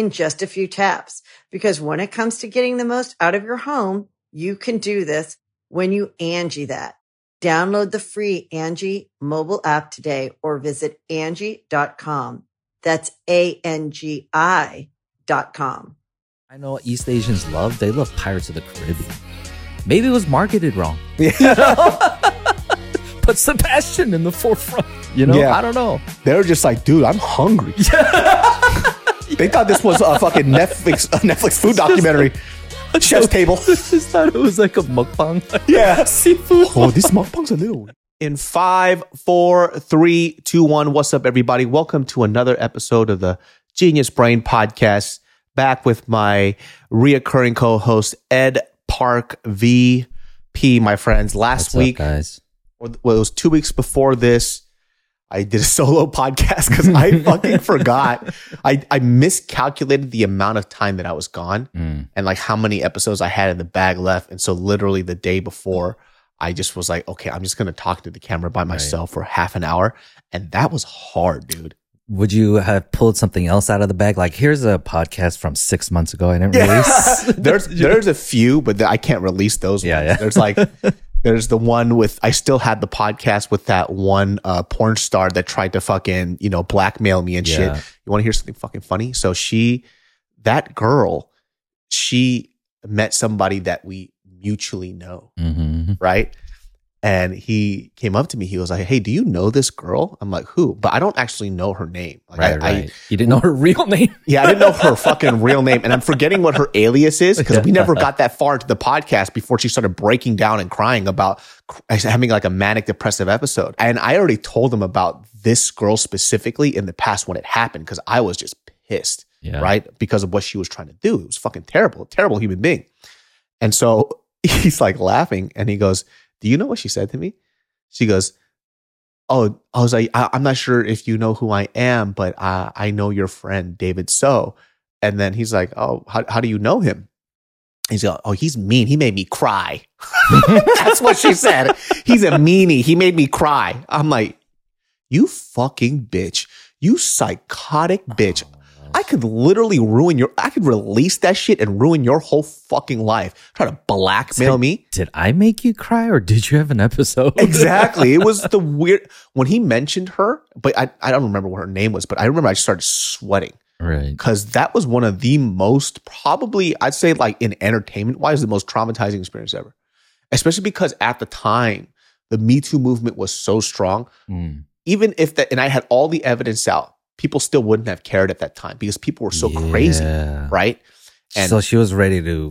in just a few taps. Because when it comes to getting the most out of your home, you can do this when you Angie that. Download the free Angie mobile app today or visit Angie.com. That's A-N-G-I dot com. I know what East Asians love. They love Pirates of the Caribbean. Maybe it was marketed wrong. Yeah, Put Sebastian in the forefront. You know, Yeah. I don't know. They're just like, dude, I'm hungry. They thought this was a fucking Netflix a Netflix food documentary. Chef's table. I just thought it was like a mukbang. Yeah. Seafood. Oh, this mukbang's a little. In five, four, three, two, one. What's up, everybody? Welcome to another episode of the Genius Brain Podcast. Back with my reoccurring co-host Ed Park VP, my friends. Last What's week, up, guys? or well, it was two weeks before this. I did a solo podcast because I fucking forgot. I, I miscalculated the amount of time that I was gone Mm. and like how many episodes I had in the bag left. And so literally the day before, I just was like, okay, I'm just gonna talk to the camera by myself for half an hour. And that was hard, dude. Would you have pulled something else out of the bag? Like, here's a podcast from six months ago I didn't release. there's there's a few, but I can't release those. Yeah, ones. yeah. There's like there's the one with I still had the podcast with that one uh, porn star that tried to fucking you know blackmail me and Yeah. shit. You want to hear something fucking funny? So she, that girl, she met somebody that we mutually know, hmm right? And he came up to me. He was like, "Hey, do you know this girl?" I'm like, "Who?" But I don't actually know her name. Like, Right, I, I- right. you didn't know her real name? yeah, I didn't know her fucking real name, and I'm forgetting what her alias is because we never got that far into the podcast before she started breaking down and crying about having like a manic depressive episode. And I already told them about this girl specifically in the past when it happened because I was just pissed, Yeah. right? Because of what she was trying to do. It was fucking terrible, a terrible human being. And so he's like laughing, and he goes, "Do you know what she said to me?" She goes, oh, I was like, I, I'm not sure if you know who I am, but I know your friend David So. And then he's like, oh, how, how do you know him? He's like, oh, he's mean. He made me cry. That's what she said. He's a meanie. He made me cry. I'm like, you fucking bitch. You psychotic bitch. I could literally ruin your, I could release that shit and ruin your whole fucking life. Try to blackmail me. Did I make you cry or did you have an episode? Exactly. It was the weird when he mentioned her, but I, I don't remember what her name was, but I remember I started sweating right. because that was one of the most probably I'd say like in entertainment wise the most traumatizing experience ever. Especially because at the time the Me Too movement was so strong. Mm. Even if that and I had all the evidence out, people still wouldn't have cared at that time because people were so crazy, right? And so she was ready to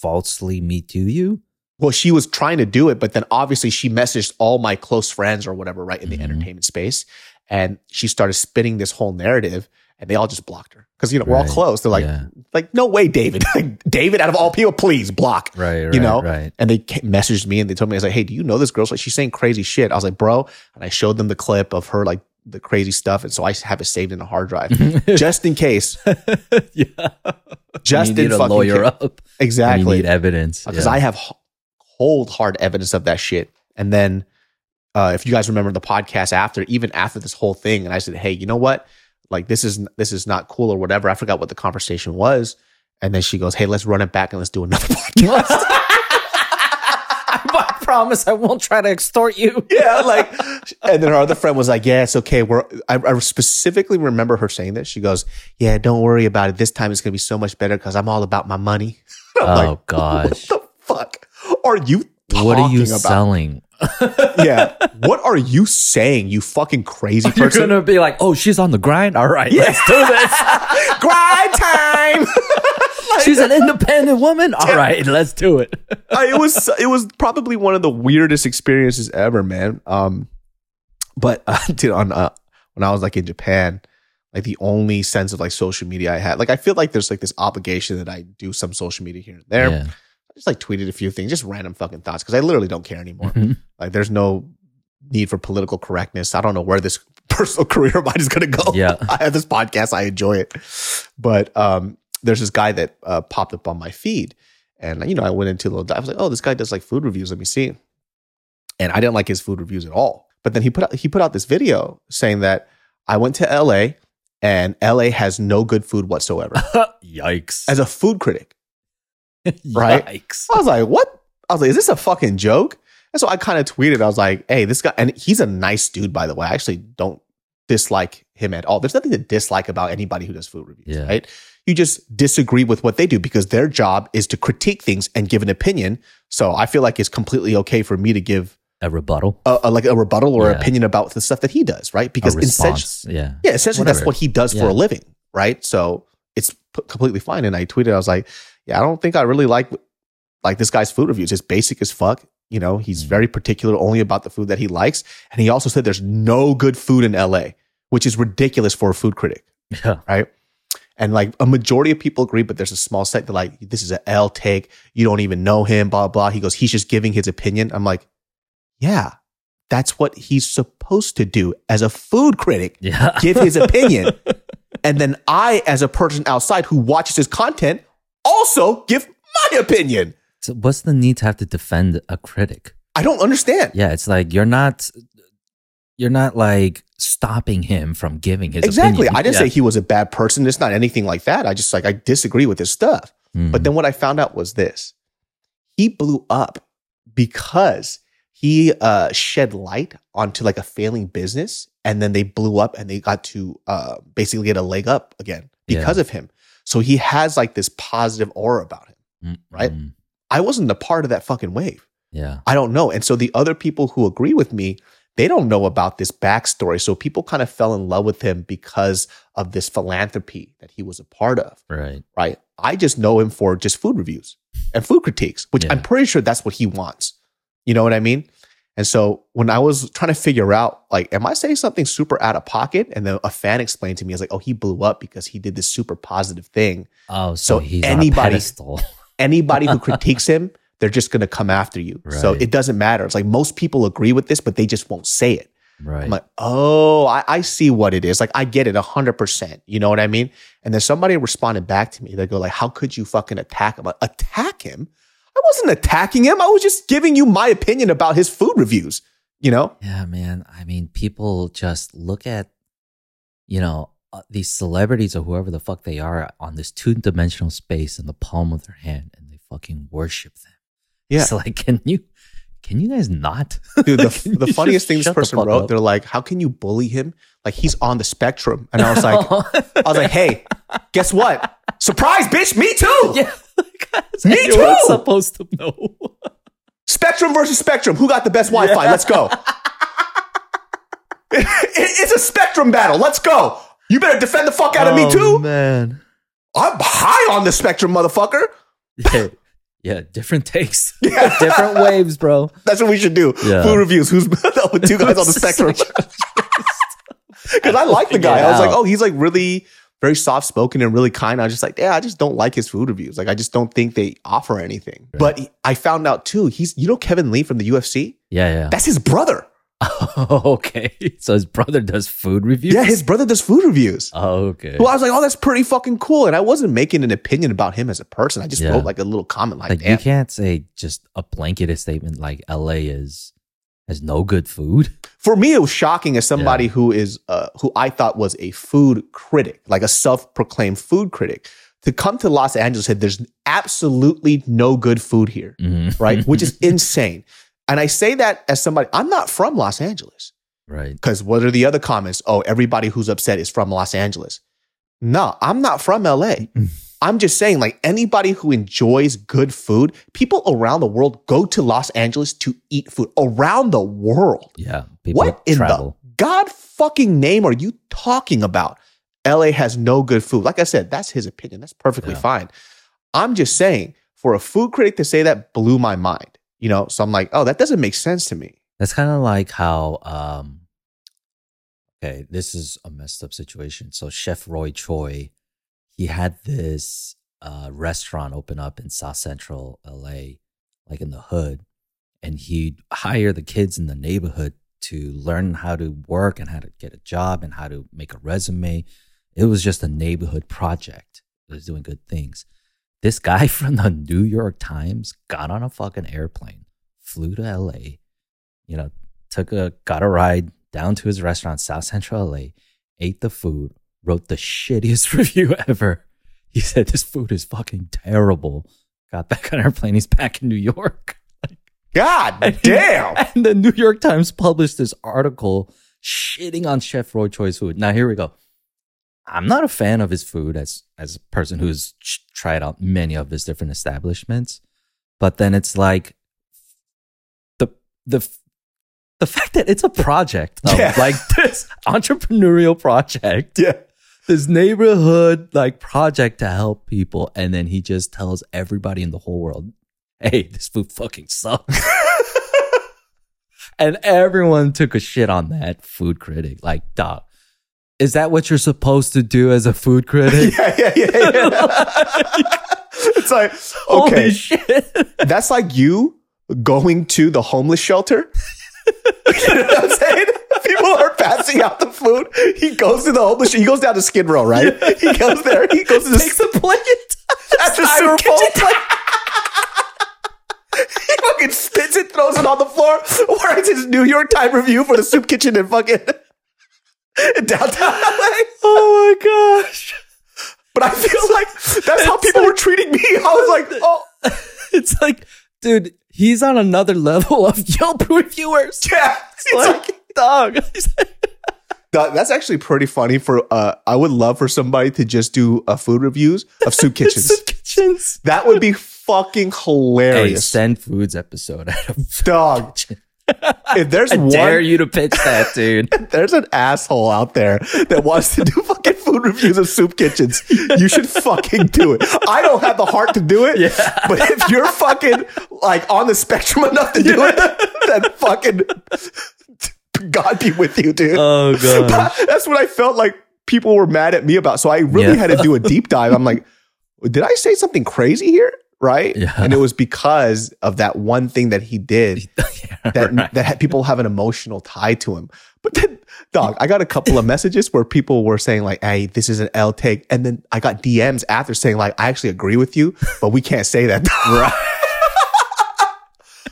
falsely me to you. well, she was trying to do it, but then obviously she messaged all my close friends or whatever, right, in the Mhm. entertainment space. And she started spinning this whole narrative and they all just blocked her. Cause, you know, we're all close. They're like, Yeah. like, no way, David. Like, David, out of all people, please block. Right, right, you know? right. And they messaged me and they told me, I was like, hey, do you know this girl? She's like, she's saying crazy shit. I was like, bro. And I showed them the clip of her, like, the crazy stuff. And so I have it saved in a hard drive just in case. yeah. Just you in need a lawyer up. Exactly. You need evidence. because yeah. I have cold hard evidence of that shit. And then, uh, if you guys remember the podcast after, even after this whole thing, and I said, "Hey, you know what? Like this is this is not cool or whatever." I forgot what the conversation was, and then she goes, "Hey, let's run it back and let's do another podcast." I promise I won't try to extort you. yeah, like, and then her other friend was like, "Yeah, it's okay." We're I, I specifically remember her saying this. She goes, "Yeah, don't worry about it. This time it's gonna be so much better because I'm all about my money." I'm Oh like, gosh. What the fuck are you? What are you about? selling? yeah. What are you saying, you fucking crazy You're person? gonna be like, oh, she's on the grind. All right, let's do this. Grind time. she's an independent woman. All right, let's do it. I- it was it was probably one of the weirdest experiences ever, man. Um, but uh, dude, on uh, when I was like in Japan, like the only sense of like social media I had, like I feel like there's like this obligation that I do some social media here and there. Yeah. Just like tweeted a few things, just random fucking thoughts, because I literally don't care anymore. Mhm. Like there's no need for political correctness. I don't know where this personal career of mine is going to go. Yeah. I have this podcast. I enjoy it. But um, there's this guy that uh, popped up on my feed. And, you know, I went into a little dive. I was like, oh, this guy does like food reviews. Let me see. And I didn't like his food reviews at all. But then he put out, he put out this video saying that I went to LA and LA has no good food whatsoever Yikes. as a food critic. right? Yikes. I was like, what? I was like, is this a fucking joke? And so I kind of tweeted, I was like, hey, this guy, and he's a nice dude, by the way. I actually don't dislike him at all. There's nothing to dislike about anybody who does food reviews, Yeah. right? You just disagree with what they do because their job is to critique things and give an opinion. So I feel like it's completely okay for me to give A rebuttal. a, a- like a rebuttal or Yeah. opinion about the stuff that he does, right? Because essentially. Yeah. yeah, essentially that's what he does for a living, right? So it's p- completely fine. And I tweeted, I was like, yeah, I don't think I really like like this guy's food reviews. It's basic as fuck. You know, he's Mm. very particular only about the food that he likes. And he also said there's no good food in LA, which is ridiculous for a food critic, Yeah. right? And like a majority of people agree, but there's a small set that like, this is an L take. You don't even know him, blah, blah. He goes, he's just giving his opinion. I'm like, yeah, that's what he's supposed to do as a food critic Yeah. give his opinion. and then I, as a person outside who watches his content, also give my opinion. So what's the need to have to defend a critic? I don't understand. Yeah, it's like you're not you're not like stopping him from giving his exactly. opinion. I didn't Yeah. say he was a bad person. It's not anything like that. I just like, I disagree with his stuff. Mhm. But then what I found out was this he blew up because he uh, shed light onto like a failing business. And then they blew up and they got to uh, basically get a leg up again because of him. So he has like this positive aura about him. Mm, right? mm, I wasn't a part of that fucking wave. Yeah. I don't know. And so the other people who agree with me, they don't know about this backstory. So people kind of fell in love with him because of this philanthropy that he was a part of, Right. right? I just know him for just food reviews and food critiques, which Yeah. I'm pretty sure that's what he wants. You know what I mean? And so when I was trying to figure out, like, am I saying something super out of pocket? And then a fan explained to me, I was like, oh, he blew up because he did this super positive thing. Oh, so, So he's on a anybody- anybody who critiques him, they're just going to come after you. So it doesn't matter. It's like most people agree with this, but they just won't say it. right. I'm like, oh, I, I see what it is. Like, I get it a hundred percent. You know what I mean? And then somebody responded back to me. They go like, how could you fucking attack him? Like, attack him? I wasn't attacking him. I was just giving you my opinion about his food reviews. You know? Yeah, man. I mean, people just look at, you know, uh, these celebrities or whoever the fuck they are on this two dimensional space in the palm of their hand and they fucking worship them. Yeah. It's like, can you, can you guys not? Dude, the, the funniest thing this person wrote, up? they're like, how can you bully him? Like he's on the spectrum. And I was like, I was like, hey, guess what? Surprise, bitch, me too. yeah. Me Everyone's too! supposed to know. Spectrum versus Spectrum. Who got the best Wi-Fi? Let's go. It- it's a Spectrum battle. Let's go. You better defend the fuck out of me Oh, too. man. I'm high on the Spectrum, motherfucker. Yeah. Yeah, different takes, yeah. different waves, bro. That's what we should do. Yeah. Food reviews. Who's with two guys on the spectrum? Because I like the guy. I was like, oh, he's like really very soft spoken and really kind. I was just like, yeah, I just don't like his food reviews. Like, I just don't think they offer anything. But I found out too. He's you know Kevin Lee from the UFC. Yeah, yeah. That's his brother. Oh, okay. So his brother does food reviews. Yeah, his brother does food reviews. Oh, okay. Well, I was like, oh, that's pretty fucking cool. And I wasn't making an opinion about him as a person. I just Yeah. wrote like a little comment like, like you can't say just a blanketed statement like LA is has no good food. for me, it was shocking as somebody who is uh, who I thought was a food critic, like a self-proclaimed food critic, to come to Los Angeles and there's absolutely no good food here, Mhm. right? Which is insane. And I say that as somebody I'm not from Los Angeles right. because what are the other comments? Oh, everybody who's upset is from Los Angeles. No, I'm not from LA. I'm just saying, like anybody who enjoys good food, people around the world go to Los Angeles to eat food around the world. Yeah. People What in travel. the God fucking name are you talking about? LA has no good food. Like I said, that's his opinion. That's perfectly Yeah. fine. I'm just saying, for a food critic to say that blew my mind. You know, so I'm like, oh, that doesn't make sense to me. That's kind of like how um okay, this is a messed up situation. So Chef Roy Choi, he had this uh restaurant open up in South Central LA, like in the hood, and he'd hire the kids in the neighborhood to learn how to work and how to get a job and how to make a resume. It was just a neighborhood project. It was doing good things. This guy from the New York Times got on a fucking airplane, flew to LA, you know, took a got a ride down to his restaurant, South Central LA, ate the food, wrote the shittiest review ever. He said this food is fucking terrible. Got back on an airplane, he's back in New York. God damn. And the New York Times published this article shitting on Chef Roy Choi's food. Now here we go. I'm not a fan of his food as as a person who's tried out many of his different establishments, but then it's like the the the fact that it's a project, of Yeah. like this entrepreneurial project, yeah. This neighborhood like project to help people, and then he just tells everybody in the whole world, "Hey, this food fucking sucks." and everyone took a shit on that food critic. Like, dog, is that what you're supposed to do as a food critic? Yeah, yeah, yeah, yeah. it's like, okay, shit! that's like you going to the homeless shelter. you know what I'm saying? People are passing out the food. He goes to the homeless. He goes down to Skid Row, right? He goes there. He goes to the Takes a plate. That's the soup kitchen. he fucking spits it, throws it on the floor. Writes his New York Times review for the soup kitchen in fucking in downtown LA. Oh my gosh! But I feel like that's how people were treating me. I was like, oh, It's like, dude, he's on another level of Yelp reviewers. yeah. It's Like, like, dog. He's like- That- that's actually pretty funny. For uh, I would love for somebody to just do uh, food reviews of soup kitchens. Soup kitchens. that would be fucking Hey, hilarious, send foods episode out of dog. If there's I one, dare you to pitch that, dude. there's an asshole out there that wants to do fucking food reviews of soup kitchens. You should fucking do it. I don't have the heart to do it, yeah. but if you're fucking like on the spectrum enough to do it, then fucking God be with you, dude. oh god. That's what I felt like people were mad at me about. So I really Yeah. had to do a deep dive. I'm like, did I say something crazy here? Right. Yeah. And it was because of that one thing that he did Yeah, that, right. that had, people have an emotional tie to him. But then, dog, I got a couple of messages where people were saying like, "Hey, this is an L take," and then I got DMs after saying like, "I actually agree with you, but we can't say that." right.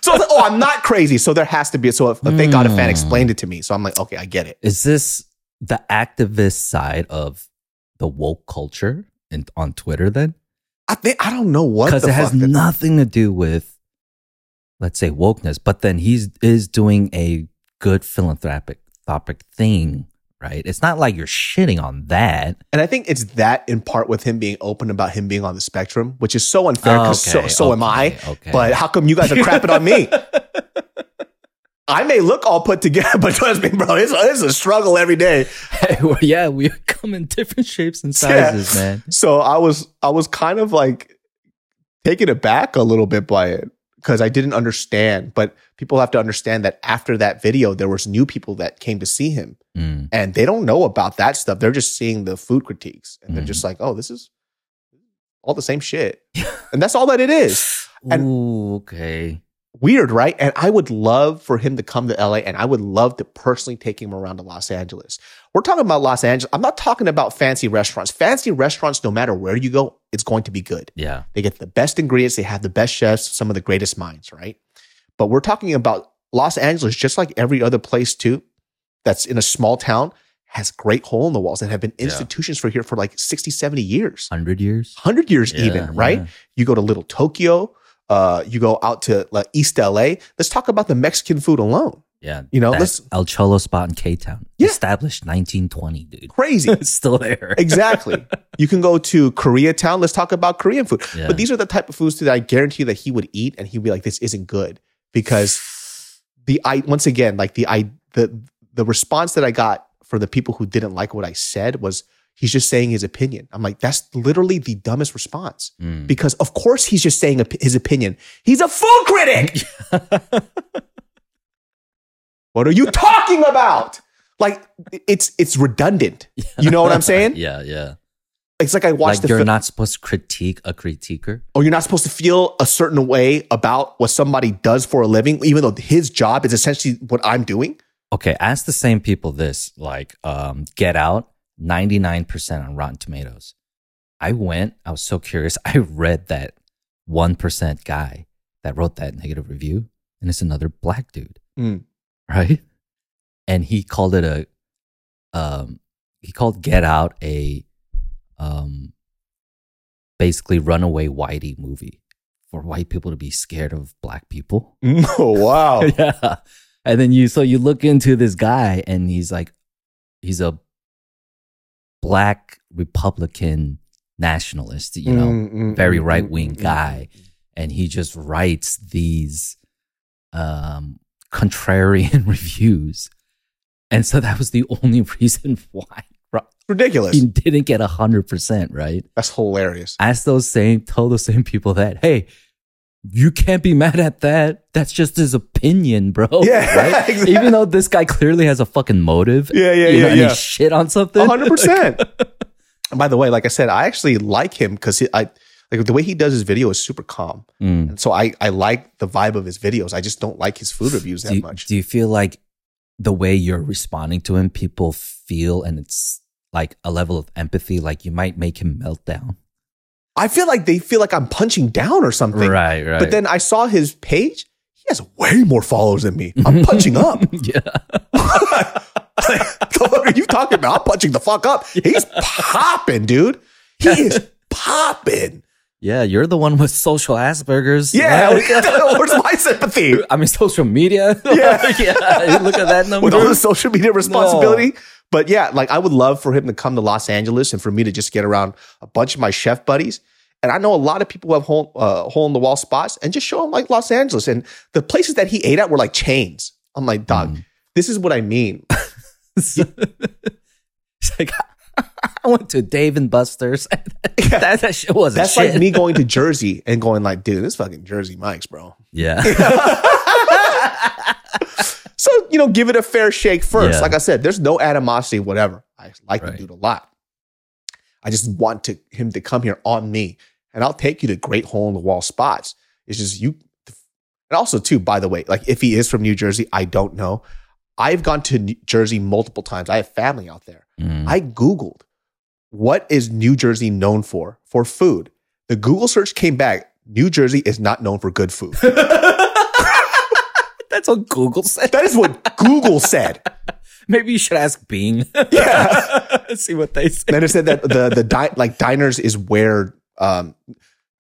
So I was like, oh, I'm not crazy. So there has to be. So if, thank God a fan Hmm. explained it to me. So I'm like, okay, I get it. Is this the activist side of the woke culture in, on Twitter then? I think I don't know what Because it has nothing to do with, let's say, wokeness. But then he's is doing a good philanthropic topic thing, right? It's not like you're shitting on that. And I think it's that in part with him being open about him being on the spectrum, which is so unfair because oh, so, Okay, so am I. okay, okay. But how come you guys are crapping on me? I may look all put together, but trust me, bro, it's, it's a struggle every day. Hey, well, yeah, we come in different shapes and Yeah. sizes, man. So I was, I was kind of like taken aback a little bit by it because I didn't understand. But people have to understand that after that video, there was new people that came to see him, Mm. and they don't know about that stuff. They're just seeing the food critiques, and they're Mhm. just like, "Oh, this is all the same shit," and that's all that it is. And- Ooh, okay. Weird, right? And I would love for him to come to LA, and I would love to personally take him around to Los Angeles. We're talking about Los Angeles. I'm not talking about fancy restaurants. Fancy restaurants, no matter where you go, it's going to be good. Yeah. They get the best ingredients. They have the best chefs, some of the greatest minds, right? But we're talking about Los Angeles, just like every other place too, that's in a small town, has great hole in the walls that have been Yeah. institutions for here for like 60, 70 years, 100 years? 100 years Yeah, even, right? yeah. You go to Little Tokyo, uh, you go out to like, East LA. Let's talk about the Mexican food alone. Yeah. You know, let's- El Cholo spot in K Town. Yeah. Established 1920, dude. Crazy. It's still there. exactly. You can go to Koreatown. Let's talk about Korean food. Yeah. But these are the type of foods that I guarantee that he would eat, and he'd be like, "This isn't good," because the I once again like the I the the response that I got for the people who didn't like what I said was he's just saying his opinion. I'm like, that's literally the dumbest response Mm. because of course he's just saying his opinion. He's a food critic. what are you talking about? Like it's it's redundant. You know what I'm saying? yeah, yeah. It's like I watched Like the you're film. not supposed to critique a critiquer. or you're not supposed to feel a certain way about what somebody does for a living, even though his job is essentially what I'm doing. Okay, ask the same people this. Like, um, Get Out, 99% on Rotten Tomatoes. I went, I was so curious. I read that 1% guy that wrote that negative review, and it's another black dude, Mm. right? And he called it a, um, he called Get Out a, um, basically runaway whitey movie for white people to be scared of black people. Oh wow! yeah. And then you so you look into this guy and he's like he's a black Republican nationalist, you know, Mm, mm, very mm, right wing mm, mm, guy. And he just writes these um contrarian reviews. And so that was the only reason why Ridiculous. he didn't get a hundred percent, right? That's hilarious. ask those same tell those same people that hey you can't be mad at that that's just his opinion bro Yeah, right exactly. even though this guy clearly has a fucking motive Yeah, yeah, you know, yeah, and yeah. he shit on something hundred percent. By the way, like I said, I actually like him because I like the way he does his video is super calm, Mm. and so I I like the vibe of his videos. I just don't like his food reviews that do, you, much. do you feel like the way you're responding to him people feel and it's like a level of empathy like you might make him melt down I feel like they feel like I'm punching down or something. right right But then I saw his page. He has way more followers than me. I'm punching up. yeah what are you talking about? I'm punching the fuck up. He's popping, dude. He is popping. yeah you're the one with social asperger's Yeah. right? Where's my sympathy? I mean, social media. Yeah. yeah. Look at that number. With all the social media responsibility. But yeah, like I would love for him to come to Los Angeles and for me to just get around a bunch of my chef buddies. And I know a lot of people who have hole, uh, hole in the wall spots and just show them like Los Angeles. And the places that he ate at were like chains. I'm like, dog, Mm. this is what I mean. it's like I went to Dave and Buster's. that, that shit wasn't That's shit. like me going to Jersey and going like, dude, this fucking Jersey Mike's, bro. Yeah. So, you know, give it a fair shake first. Yeah. Like I said, there's no animosity, whatever. I like Right. the dude a lot. I just want to him to come here on me. And I'll take you to great hole in the wall spots. It's just you and also too, by the way, like if he is from New Jersey, I don't know. I've gone to New Jersey multiple times. I have family out there. Mm. I Googled what is New Jersey known for for food. The Google search came back. New Jersey is not known for good food. That's what Google said. That is what Google said. Maybe you should ask Bing. Yeah. See what they say. Then it said that the the di- like diners is where um,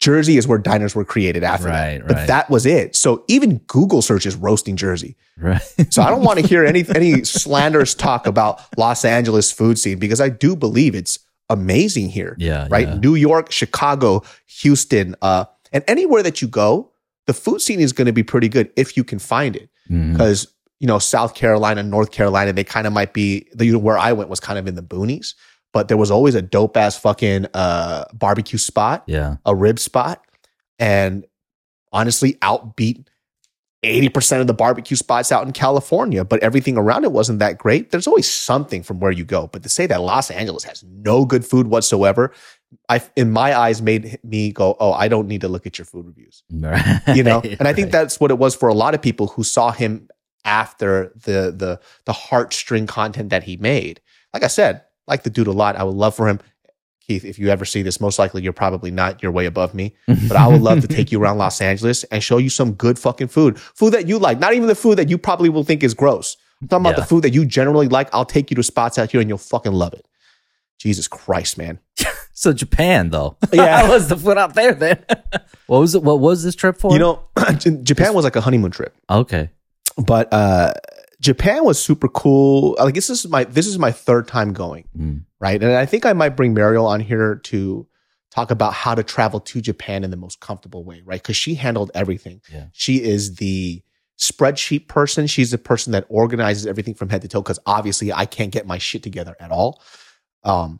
Jersey is where diners were created after Right, that. But right. that was it. So even Google search is roasting Jersey. Right. So I don't want to hear any any slanderous talk about Los Angeles food scene because I do believe it's amazing here. Yeah, Right. yeah. New York, Chicago, Houston, uh, and anywhere that you go, the food scene is going to be pretty good if you can find it. Because you know South Carolina, North Carolina, they kind of might be the where I went was kind of in the boonies, but there was always a dope ass fucking uh, barbecue spot Yeah. a rib spot. and honestly outbeat 80% of the barbecue spots out in California, but everything around it wasn't that great. There's always something from where you go. But to say that Los Angeles has no good food whatsoever, I, in my eyes, made me go, Oh, I don't need to look at your food reviews. You know? And I think Right. that's what it was for a lot of people who saw him after the, the, the heartstring content that he made. Like I said, like the dude a lot. I would love for him. Keith, if you ever see this, most likely you're probably not. You're way above me but I would love to take you around Los Angeles and show you some good fucking food. Food that you like, not even the food that you probably will think is gross. I'm talking about Yeah. the food that you generally like. I'll take you to spots out here and you'll fucking love it. Jesus Christ, man. So Japan though. Yeah. How was the food out there then? what was it? What was this trip for? You know, Japan was like a honeymoon trip, Okay. but uh, Japan was super cool. Like this is my this is my third time going, Mm. right? And I think I might bring Mariel on here to talk about how to travel to Japan in the most comfortable way, right? Because she handled everything. Yeah. She is the spreadsheet person. She's the person that organizes everything from head to toe. Because obviously, I can't get my shit together at all. Um,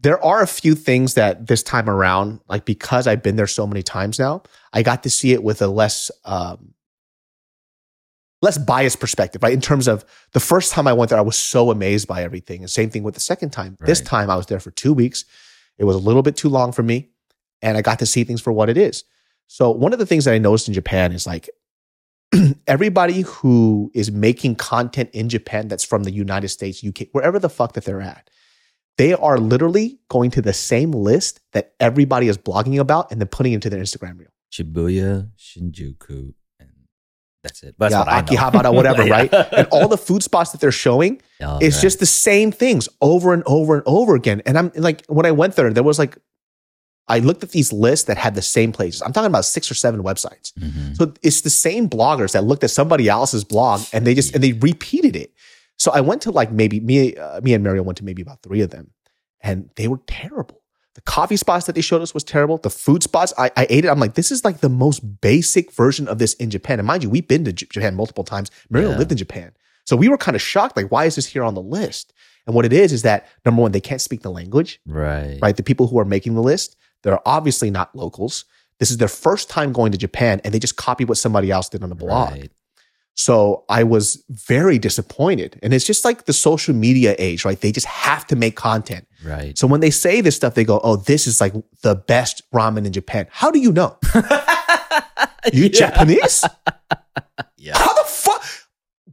there are a few things that this time around, like because I've been there so many times now, I got to see it with a less um, less biased perspective, right? In terms of the first time I went there, I was so amazed by everything. And same thing with the second time. This time I was there for two weeks. It was a little bit too long for me. And I got to see things for what it is. So one of the things that I noticed in Japan is like everybody who is making content in Japan that's from the United States, UK, wherever the fuck that they're at, they are literally going to the same list that everybody is blogging about and then putting into their Instagram reel. Shibuya, Shinjuku, and that's it. That's yeah, Akihabara, whatever, Yeah. right? And all the food spots that they're showing, Oh, it's right. just the same things over and over and over again. And I'm like, when I went there, there was like, I looked at these lists that had the same places. I'm talking about six or seven websites. Mhm. So it's the same bloggers that looked at somebody else's blog and they just and they repeated it. So I went to like maybe me, uh, me and Mario went to maybe about three of them, and they were terrible. The coffee spots that they showed us was terrible. The food spots, I, I ate it. I'm like, this is like the most basic version of this in Japan. And mind you, we've been to J- Japan multiple times. Mario Yeah. lived in Japan, so we were kind of shocked. Like, why is this here on the list? And what it is is that number one, they can't speak the language right. right? The people who are making the list, they're obviously not locals. This is their first time going to Japan and they just copy what somebody else did on the blog. Right. So I was very disappointed. And it's just like the social media age, right? They just have to make content. Right. So when they say this stuff, they go, oh, this is like the best ramen in Japan. How do you know? You Japanese? Yeah. How the fuck?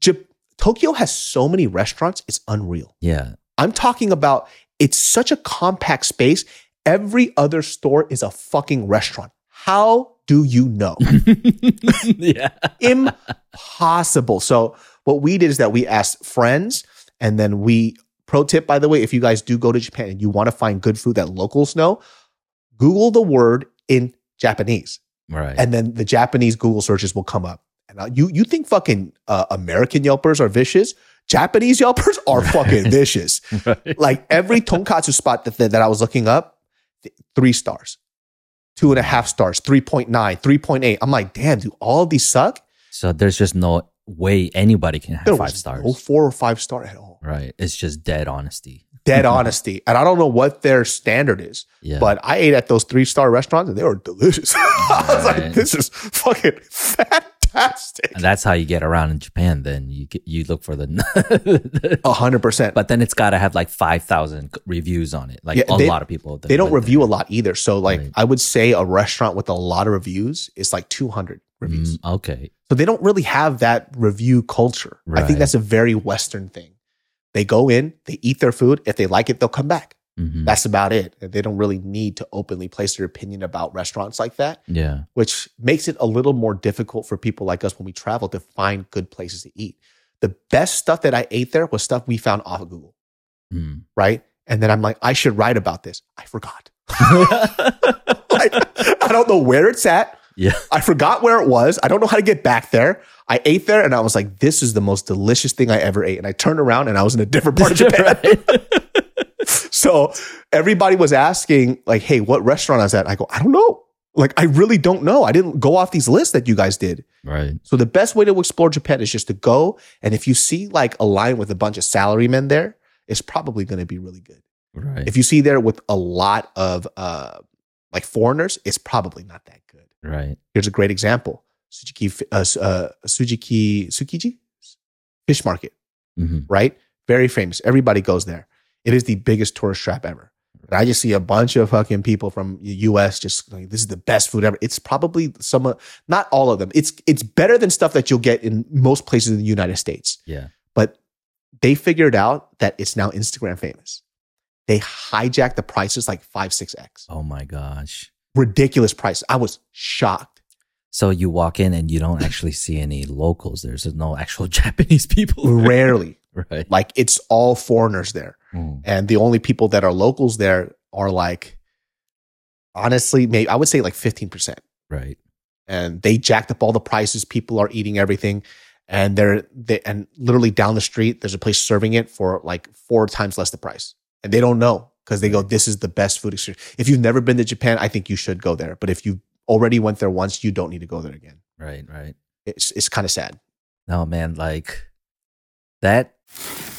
Ja- Tokyo has so many restaurants, it's unreal. Yeah. I'm talking about it's such a compact space. Every other store is a fucking restaurant. How do you know? yeah. Impossible. So what we did is that we asked friends and then we pro tip by the way, if you guys do go to Japan and you want to find good food that locals know, Google the word in Japanese Right. and then the Japanese Google searches will come up. And uh, you you think fucking uh, American Yelpers are vicious? Japanese Yelpers are fucking vicious. right. like every tonkatsu spot that, that I was looking up, three stars, two and a half stars, 3.9, 3.8. I'm like, damn, do all of these suck? So there's just no way anybody can have There five stars. no four or five star at all. right. It's just dead honesty. Dead honesty. And I don't know what their standard is, Yeah. but I ate at those three star restaurants and they were delicious. I was like, this is fucking fantastic. and that's how you get around in Japan. Then you get, you look for the, A hundred percent. but then it's got to have like 5,000 reviews on it. Like Yeah, a they- lot of people. They don't review a lot either. So like Right. I would say a restaurant with a lot of reviews is like 200 reviews. Mm, okay. So they don't really have that review culture. I think that's a very Western thing. They go in, they eat their food. If they like it, they'll come back. Mhm. That's about it. They don't really need to openly place their opinion about restaurants like that, yeah. which makes it a little more difficult for people like us when we travel to find good places to eat. The best stuff that I ate there was stuff we found off of Google, Mm. right? And then I'm like, I should write about this. I forgot. like, I don't know where it's at. yeah. I forgot where it was. I don't know how to get back there. I ate there and I was like, this is the most delicious thing I ever ate. And I turned around and I was in a different part of Japan. So everybody was asking, like, hey, what restaurant is that? I go, I don't know. Like, I really don't know. I didn't go off these lists that you guys did. right. So the best way to explore Japan is just to go. And if you see like a line with a bunch of salarymen there, it's probably going to be really good. Right. If you see there with a lot of uh, like foreigners, it's probably not that good. Right. Here's a great example: Suzuki, uh, uh, Tsukiji fish market, hmm right? Very famous. Everybody goes there. It is the biggest tourist trap ever. And I just see a bunch of fucking people from the U.S. just like this is the best food ever. It's probably some, of- not all of them. It's it's better than stuff that you'll get in most places in the United States. Yeah. But they figured out that it's now Instagram famous. They hijacked the prices like five, six x. Oh my gosh. Ridiculous price. I was shocked. So you walk in and you don't actually see any locals. There's no actual Japanese people. there. Rarely, Right. like it's all foreigners there. Mm. and the only people that are locals there are like honestly maybe i would say like 15% Right. and they jacked up all the prices people are eating everything and they're they, and literally down the street there's a place serving it for like four times less the price and they don't know because they go this is the best food experience if you've never been to japan i think you should go there but if you already went there once you don't need to go there again Right. Right. it's it's kind of sad No, man, like that.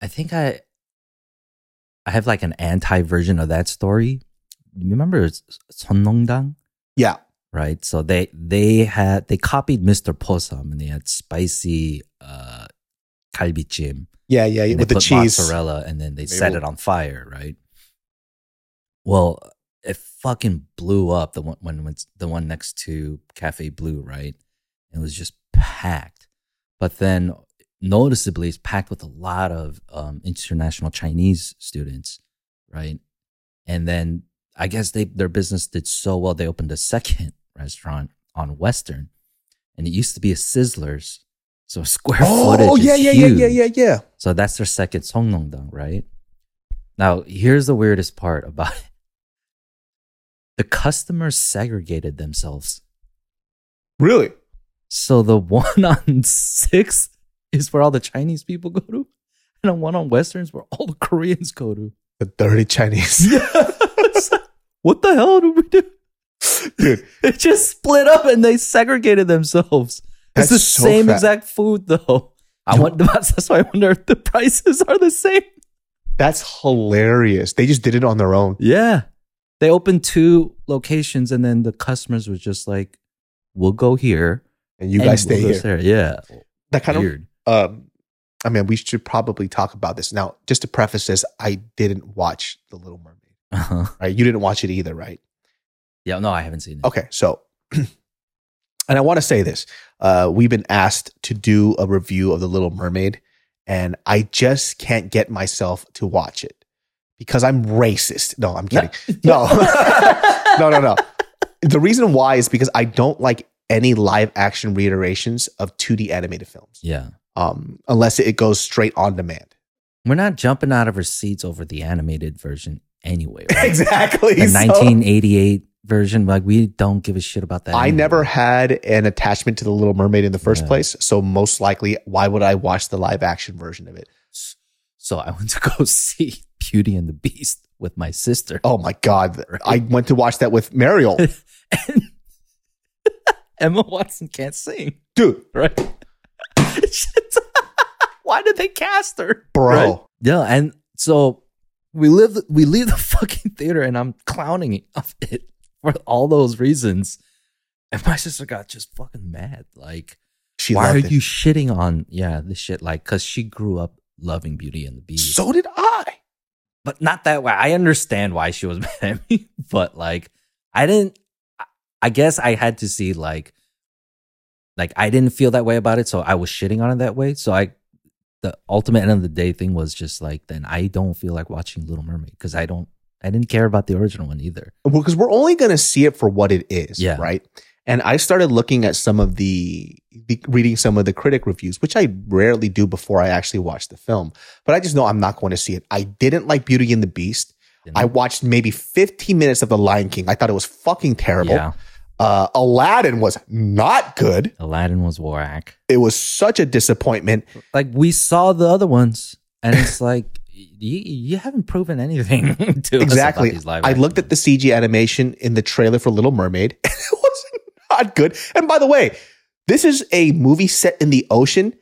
I think I I have like an anti version of that story. You remember Sun Nong Dan? yeah Right. So they they had they copied Mr. Posam and they had spicy uh kalbichim. yeah yeah, yeah with they the cheese mozzarella and then they They set it on fire, right? Well, it fucking blew up the one when when the one next to Cafe Blue, right? It was just packed. But then noticeably it's packed with a lot of um, international Chinese students, right? And then I guess they their business did so well they opened a second restaurant on Western. And it used to be a Sizzlers. So square footage. oh yeah yeah yeah yeah yeah yeah So that's their second Sun Nong Dan, right? Now, here's the weirdest part about it. The customers segregated themselves. really So the one on sixth is where all the Chinese people go to, and the one on Westerns where all the Koreans go to. the dirty chinese like, what the hell do we do? dude It just split up and they segregated themselves. That's it's the so same fat. exact food though. I No. wonder, that's why I wonder if the prices are the same. That's hilarious. They just did it on their own. Yeah. They opened two locations and then the customers was just like, we'll go here. And you guys stay we'll go here. there." Yeah. That kind of Weird. of um I mean, we should probably talk about this. Now, just to preface this, I didn't watch The Little Mermaid. Uh-huh. Right? You didn't watch it either, right? Yeah. No, I haven't seen it. Okay, so And I want to say this: uh, we've been asked to do a review of The Little Mermaid, and I just can't get myself to watch it because I'm racist. No, I'm kidding. No, no, no, no. The reason why is because I don't like any live action reiterations of 2D animated films, Yeah. Um, unless it goes straight on demand. We're not jumping out of our seats over the animated version anyway. Right? exactly. The So- 1988 version, like we don't give a shit about that. I anyway. never had an attachment to the Little Mermaid in the first Yeah. place, so most likely, why would I watch the live action version of it? So I went to go see Beauty and the Beast with my sister. Oh my god! Right. I went to watch that with Mariel, And Emma Watson can't sing, dude, right? Why did they cast her, bro. Right? Yeah, and so we live. We leave the fucking theater, and I'm clowning it of it for all those reasons. And my sister got just fucking mad. Like, She why are it. you shitting on yeah this shit? Like, because she grew up loving Beauty and the Beast. So did I. but not that way. I understand why she was mad at me, but like I didn't. I guess I had to see like, like I didn't feel that way about it, so I was shitting on it that way. So I, the ultimate end of the day thing was just like, then I don't feel like watching Little Mermaid because I don't, I didn't care about the original one either. Well, because we're only going to see it for what it is, Yeah. right? And I started looking at some of the, the reading some of the critic reviews, which I rarely do before I actually watch the film. But I just know I'm not going to see it. I didn't like Beauty and the Beast. I? watched maybe 15 minutes of The Lion King. I thought it was fucking terrible. Yeah, Uh, Aladdin was not good. Aladdin was whack. It was such a disappointment. Like we saw the other ones, and it's like you, you haven't proven anything to us exactly. about these live I looked at the CG animation in the trailer for Little Mermaid, and it was not good. And by the way, this is a movie set in the ocean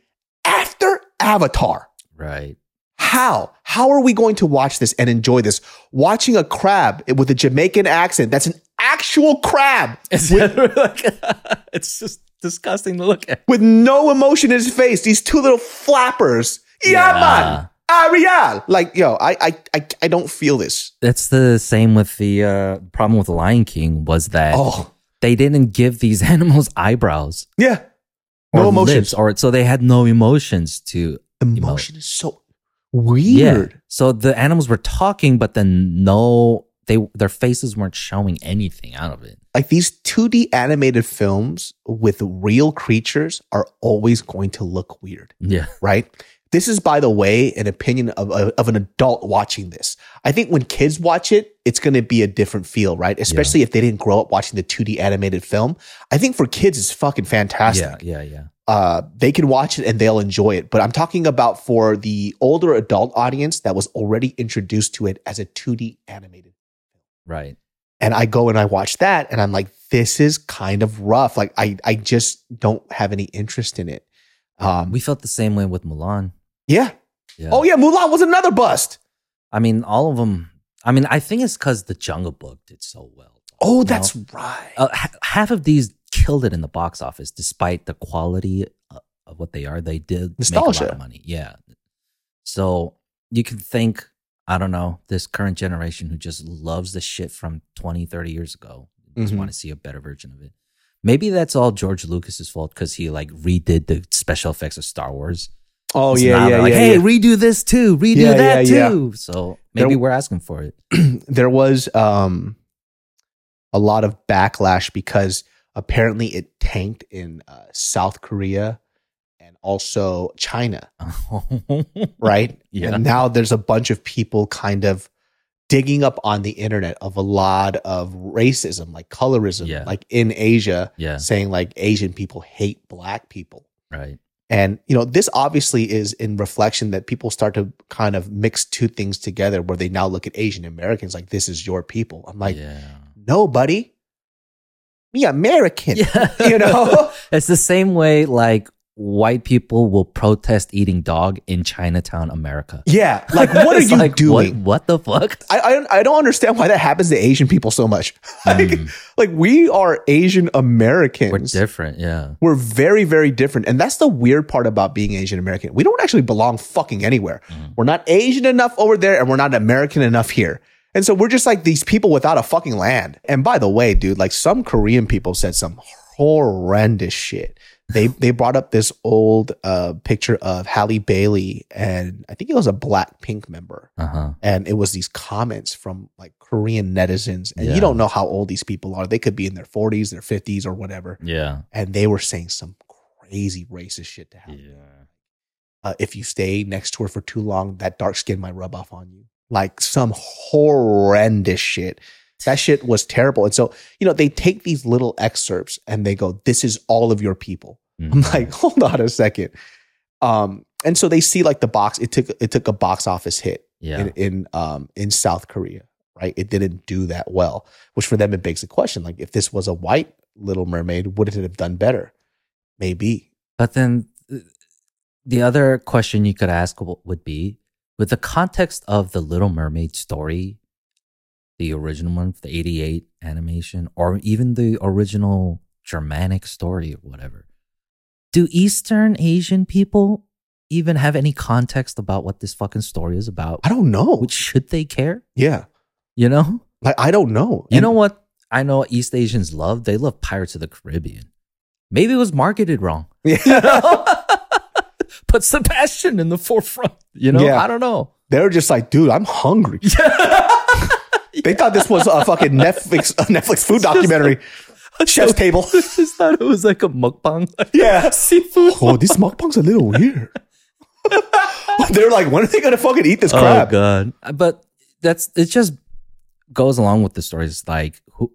after Avatar. right. How? How are we going to watch this and enjoy this? Watching a crab with a Jamaican accent that's an actual crab It's, like, it's just disgusting to look at. with no emotion in his face. These two little flappers. Yeah, Yeah. man. Ariel. Like, yo, I, I, I, I don't feel this. That's the same with the uh, problem with the Lion King was that Oh, they didn't give these animals eyebrows yeah. No emotions. lips, or so they had no emotions to Emotion is so Yeah. weird. So the animals were talking, but then no, they their faces weren't showing anything out of it. Like these 2D animated films with real creatures are always going to look weird, Yeah, right? This is, by the way, an opinion of, of, an adult watching this. I think when kids watch it, it's going to be a different feel, right? Especially if they didn't grow up watching the 2D animated film. I think for kids, it's fucking fantastic. yeah, yeah, yeah. uh, they can watch it and they'll enjoy it. But I'm talking about for the older adult audience that was already introduced to it as a 2D animated. Right. And I go and I watch that and I'm like, this is kind of rough. Like I, I just don't have any interest in it. Um, We felt the same way with Mulan. yeah. Yeah. Oh yeah, Mulan was another bust. I mean, all of them. I mean, I think it's because the Jungle Book did so well. Oh, that's know? right. uh, ha- half of these killed it in the box office, despite the quality of, of what they are. They did make a lot Nostalgia. of money. Yeah. So you can think, I don't know, this current generation who just loves the shit from 20, 30 years ago, just Mhm. want to see a better version of it. Maybe that's all George Lucas's fault because he like redid the special effects of Star Wars. oh So yeah, yeah, like, yeah, Hey, yeah. redo this too. Redo Yeah, that yeah, too. So maybe There- we're asking for it. there was um a lot of backlash because apparently it tanked in uh, South Korea also China. Oh. right? Yeah. And now there's a bunch of people kind of digging up on the internet of a lot of racism, like colorism, Yeah. like in Asia, Yeah. saying like Asian people hate black people. right. And, you know, this obviously is in reflection that people start to kind of mix two things together where they now look at Asian Americans like, this is your people. I'm like, yeah. no, buddy. Me American. Yeah. You know? it's the same way like white people will protest eating dog in Chinatown, America. Yeah. Like, what are you like, doing? What, what the fuck? I, I don't- I don't understand why that happens to Asian people so much. like, Mm. like we are Asian Americans. We're different, yeah. We're very, very different. And that's the weird part about being Asian American. We don't actually belong fucking anywhere. Mm. We're not Asian enough over there and we're not American enough here. And so we're just like these people without a fucking land. And by the way, dude, like some Korean people said some horrendous shit. They they brought up this old uh, picture of Halle Bailey and I think it was a Blackpink member, Uh huh. and it was these comments from like Korean netizens, and Yeah. you don't know how old these people are. They could be in their forties, their fifties, or whatever, Yeah. and they were saying some crazy racist shit to Halle. Uh, if you stay next to her for too long, that dark skin might rub off on you. Like some horrendous shit. That shit was terrible. And so, you know, they take these little excerpts and they go, This is all of your people. I'm Mhm. like, hold on a second. Um, and so they see like the box, it took it took a box office hit yeah. in, in um in South Korea, right? It didn't do that well, which for them it begs the question: like, if this was a white Little Mermaid, would it have done better? Maybe. But then uh, the other question you could ask would be with the context of the Little Mermaid story, the original one, the 88 animation, or even the original Germanic story or whatever. Do Eastern Asian people even have any context about what this fucking story is about? I don't know. Should they care? yeah, You know? like I don't know. You And- know what I know East Asians love? They love Pirates of the Caribbean. Maybe it was marketed wrong. Yeah. You know? Put Sebastian in the forefront. You know, Yeah. I don't know. They're just like, dude, I'm hungry. They thought this was a fucking Netflix a Netflix food documentary. Chef's table. I just thought it was like a mukbang. Yeah. Seafood. Oh, this mukbang's a little weird. They're like, when are they gonna fucking eat this oh, crap? Oh god. But that's it just goes along with the stories like who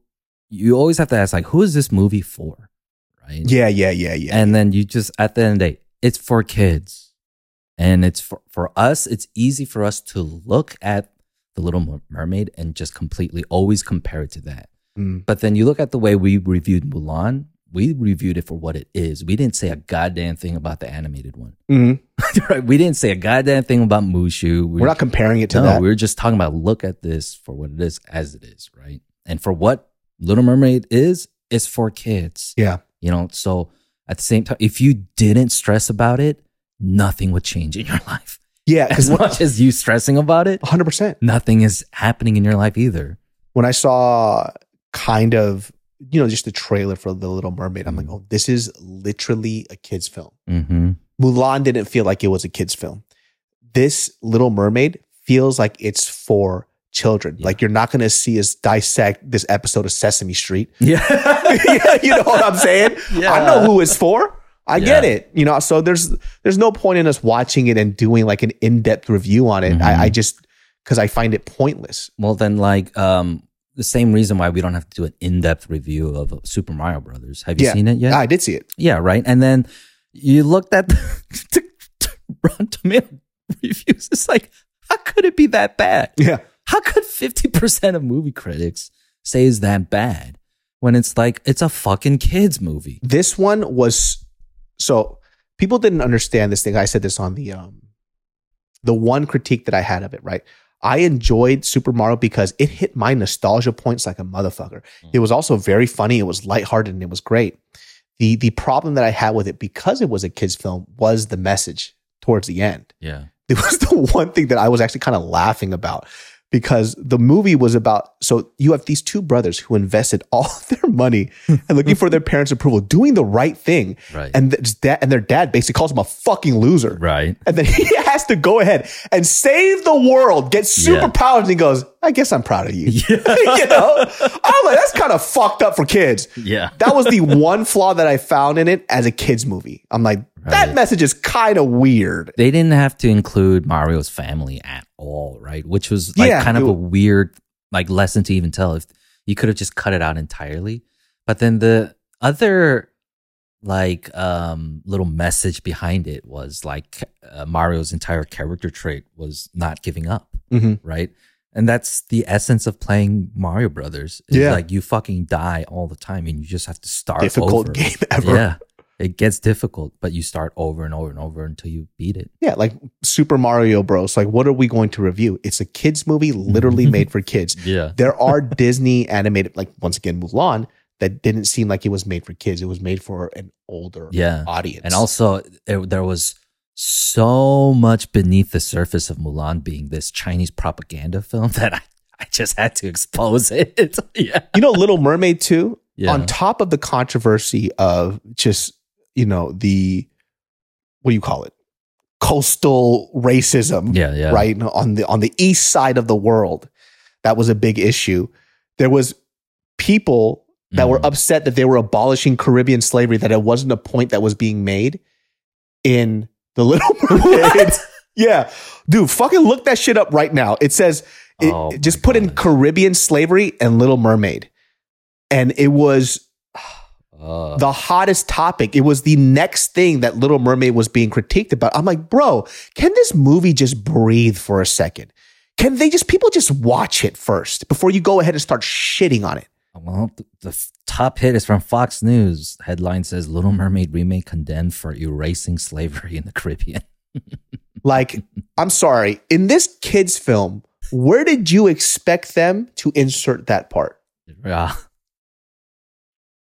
you always have to ask like who is this movie for? Right? yeah, yeah, yeah, yeah. And then you just at the end of the day, it's for kids. And it's for, for us, it's easy for us to look at the Little Mermaid and just completely always compare it to that. Mm. But then you look at the way we reviewed Mulan, we reviewed it for what it is. We didn't say a goddamn thing about the animated one. Mhm. right? We didn't say a goddamn thing about Mushu. We We're not comparing it to no, that. we were just talking about look at this for what it is as it is, right? And for what Little Mermaid is, it's for kids. yeah. You know, so at the same time, if you didn't stress about it, nothing would change in your life. Yeah, As because much as you stressing about it, 100%. nothing is happening in your life either. When I saw kind of, you know, just the trailer for The Little Mermaid, I'm like, oh, this is literally a kid's film. Mm-hmm. Mulan didn't feel like it was a kid's film. This Little Mermaid feels like it's for children. Yeah. Like you're not going to see us dissect this episode of Sesame Street. Yeah. you know what I'm saying? Yeah. I know who it's for. I get it. You know, so there's there's no point in us watching it and doing like an in-depth review on it. Mhm. I, I just because I find it pointless. well, then, like, um, the same reason why we don't have to do an in-depth review of Super Mario Brothers. Have you Yeah. seen it yet? I did see it. Yeah, right. And then you looked at the Rotten Tomato reviews. It's like, how could it be that bad? Yeah. How could 50% of movie critics say is that bad when it's like, it's a fucking kids movie? This one was so people didn't understand this thing. I said this on the um the one critique that I had of it, right? I enjoyed Super Mario because it hit my nostalgia points like a motherfucker. It was also very funny, it was lighthearted, and it was great. The the problem that I had with it because it was a kids film was the message towards the end. Yeah. It was the one thing that I was actually kind of laughing about because the movie was about so you have these two brothers who invested all their money and looking for their parents' approval, doing the right thing. Right. And th- and their dad basically calls him a fucking loser. Right. And then he has to go ahead and save the world, get Yeah. superpowers, and he goes, I guess I'm proud of you. you know? I'm like, that's kind of fucked up for kids. Yeah. That was the one flaw that I found in it as a kid's movie. I'm like, that Right. message is kind of weird. They didn't have to include Mario's family at all, right? Which was like Yeah, kind of it- a weird like lesson to even tell. If you could have just cut it out entirely, but then the other like um little message behind it was like uh, Mario's entire character trait was not giving up, Mhm. right? And that's the essence of playing Mario Brothers. Is Yeah. like you fucking die all the time, and you just have to start Difficult over. game ever. Yeah, it gets difficult, but you start over and over and over until you beat it. Yeah, like Super Mario Bros. Like, what are we going to review? It's a kids movie, literally made for kids. Yeah. There are Disney animated, like once again, Mulan, that didn't seem like it was made for kids. It was made for an older Yeah. audience. And also, there, there was so much beneath the surface of Mulan being this Chinese propaganda film that I, I just had to expose it. yeah. you know, Little Mermaid too. Yeah. on top of the controversy of just you know the what do you call it? Coastal racism yeah, yeah. right on the on the east side of the world. That was a big issue. There was people that were Mhm. upset that they were abolishing caribbean slavery that it wasn't a point that was being made in the little mermaid. Yeah. Dude fucking look that shit up right now. It says it, Oh just put in caribbean slavery and little mermaid. And it was Uh, the hottest topic. It was the next thing that Little Mermaid was being critiqued about. I'm like, bro, can this movie just breathe for a second? Can they just people just watch it first before you go ahead and start shitting on it? well, the, the top hit is from Fox News. Headline says Little Mermaid remake condemned for erasing slavery in the Caribbean. Like, I'm sorry, in this kids film, where did you expect them to insert that part? Yeah.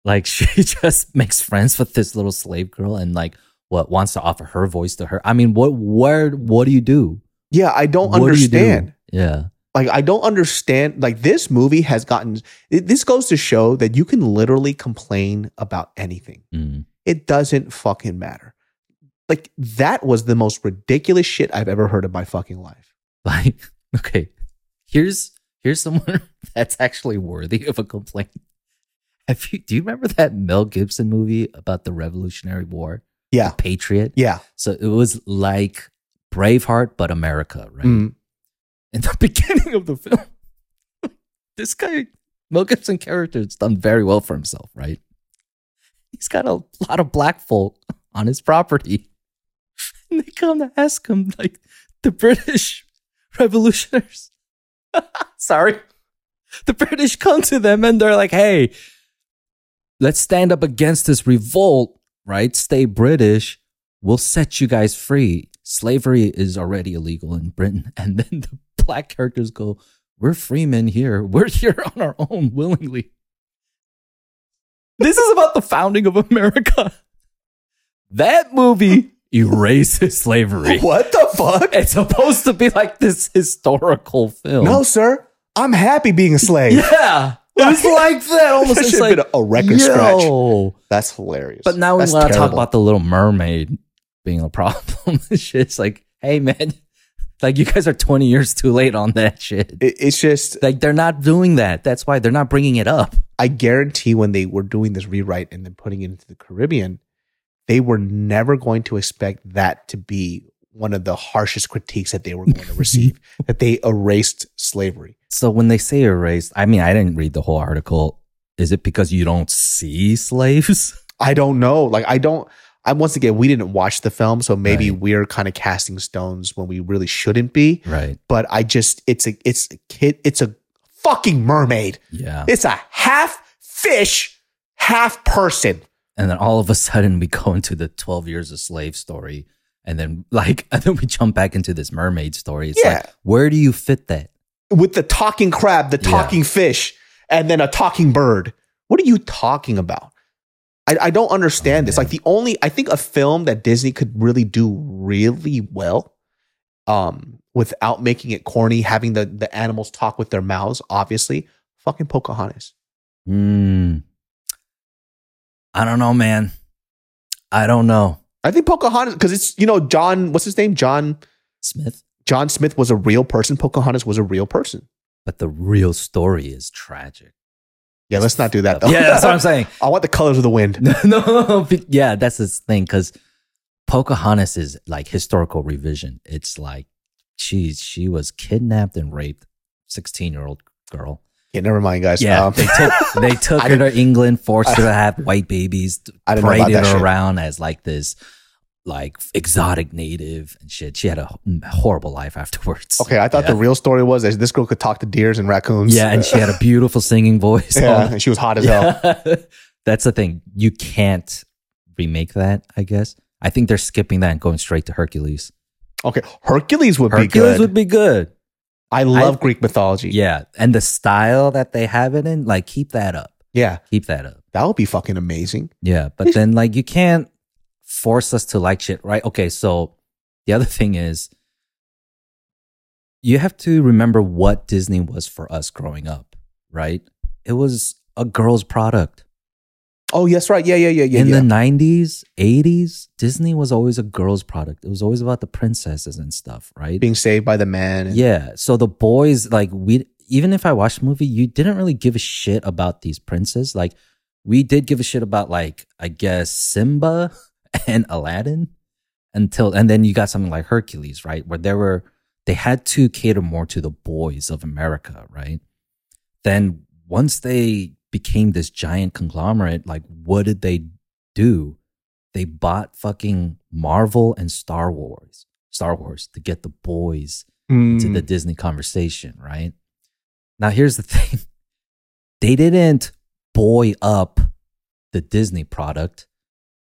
Like she just makes friends with this little slave girl and like what wants to offer her voice to her. I mean, what where what do you do? Yeah, I don't What do do? understand. Yeah. like I don't understand. Like this movie has gotten. it- This goes to show that you can literally complain about anything. Mm. It doesn't fucking matter. Like that was the most ridiculous shit I've ever heard in my fucking life. Like, okay, here's here's someone that's actually worthy of a complaint. Have you do you remember that Mel Gibson movie about the Revolutionary War? Yeah, Patriot? yeah. So it was like Braveheart, but America, right? Mm. In the beginning of the film, this guy, Mel Gibson character, has done very well for himself, right? He's got a lot of black folk on his property. And they come to ask him, like, the British revolutionaries. Sorry. The British come to them and they're like, hey, let's stand up against this revolt, right? Stay British. We'll set you guys free. Slavery is already illegal in Britain. And then the black characters go, we're free men here. We're here on our own willingly. This is about the founding of America. That movie erases slavery. What the fuck? It's supposed to be like this historical film. No, sir. I'm happy being a slave. Yeah. It was like that. Almost That it's like been a record scratch. yo. That's hilarious. But now we That's want to talk about the Little Mermaid being a problem. This shit's like, hey man, like you guys are 20 years too late on that shit. It- it's just Like they're not doing that. That's why they're not bringing it up. I guarantee when they were doing this rewrite and then putting it into the Caribbean, they were never going to expect that to be one of the harshest critiques that they were going to receive. that they erased slavery. So when they say erased, I mean, I didn't read the whole article. Is it because you don't see slaves? I don't know. Like I don't. I once again we didn't watch the film, so maybe Right. we're kind of casting stones when we really shouldn't be. Right. But I just it's a it's a kid. It's a fucking mermaid. Yeah. It's a half fish, half person. and then all of a sudden we go into the 12 years of slave story and then like and then we jump back into this mermaid story it's Yeah. like where do you fit that with the talking crab, the Yeah. talking fish, and then a talking bird. What are you talking about? I, I don't understand Oh, this. man. Like the only, I think a film that Disney could really do really well, um, without making it corny, having the the animals talk with their mouths, obviously, fucking Pocahontas. Hmm. i don't know man i don't know I think Pocahontas because it's you know John, what's his name? John smith John Smith was a real person. Pocahontas was a real person. but the real story is tragic Yeah, let's not do that though. yeah that's what i'm saying I want the colors of the wind. no, no, no, yeah, that's his thing. Because Pocahontas is like historical revision. It's like she she was kidnapped and raped, sixteen year old girl. Yeah, never mind, guys. Yeah, Um, they took they took her to England, forced her to have white babies, I didn't know about paraded that her shit. around as like this like exotic native and shit. She had a horrible life afterwards. Okay, I thought yeah. the real story was that this girl could talk to deers and raccoons. yeah, and she had a beautiful singing voice. yeah, and she was hot as hell. That's the thing. You can't remake that, I guess. I think they're skipping that and going straight to Hercules. Okay, Hercules would be good. Hercules would be good. I love I- Greek mythology. Yeah. And the style that they have it in, like keep that up. yeah, Keep that up. that would be fucking amazing. Yeah. But then like you can't force us to like shit, right? Okay, so the other thing is you have to remember what Disney was for us growing up, right? It was a girl's product. Oh, yes, right. Yeah, yeah, yeah, yeah. in yeah. the 90s 80s disney was always a girl's product it was always about the princesses and stuff right Being saved by the man. and- yeah so the boys like we even if i watched the movie you didn't really give a shit about these princes like we did give a shit about like i guess simba and aladdin until and then you got something like hercules right where there were they had to cater more to the boys of america right then once they became this giant conglomerate like what did they do they bought fucking marvel and star wars star wars to get the boys Mm. to the Disney conversation, right? Now, here's the thing they didn't boy up the Disney product,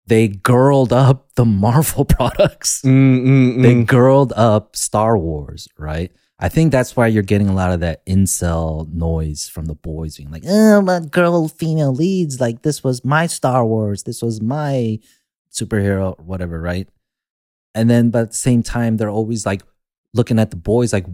they girled up the Marvel products. Mm, mm, They mm. girled up Star Wars, right? I think that's why you're getting a lot of that incel noise from the boys being like, oh, but girl female leads, like this was my Star Wars, this was my superhero, whatever, right? And then, but at the same time, they're always like looking at the boys like,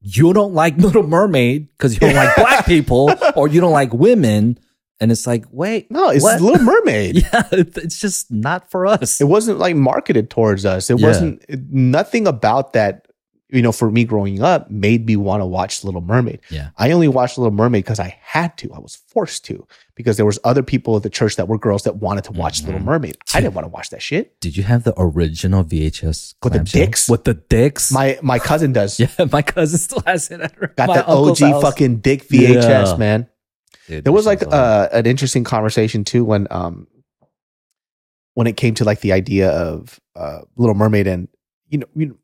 you don't like Little Mermaid because you don't like black people or you don't like women. And it's like, wait, No, it's what? Little Mermaid. yeah, it's just not for us. It wasn't like marketed towards us. It Yeah. wasn't nothing about that. You know, for me growing up, made me want to watch Little Mermaid. Yeah. I only watched Little Mermaid because I had to. I was forced to because there was other people at the church that were girls that wanted to watch Little Mhm. Mermaid. I didn't want to watch that shit. Did you have the original VHS With the dicks? With the dicks? My my cousin does. yeah, my cousin still has it. At Got the OG house. fucking dick VHS, Yeah. man. Dude, There was like uh, an interesting conversation too when um when it came to like the idea of uh, Little Mermaid and you know you know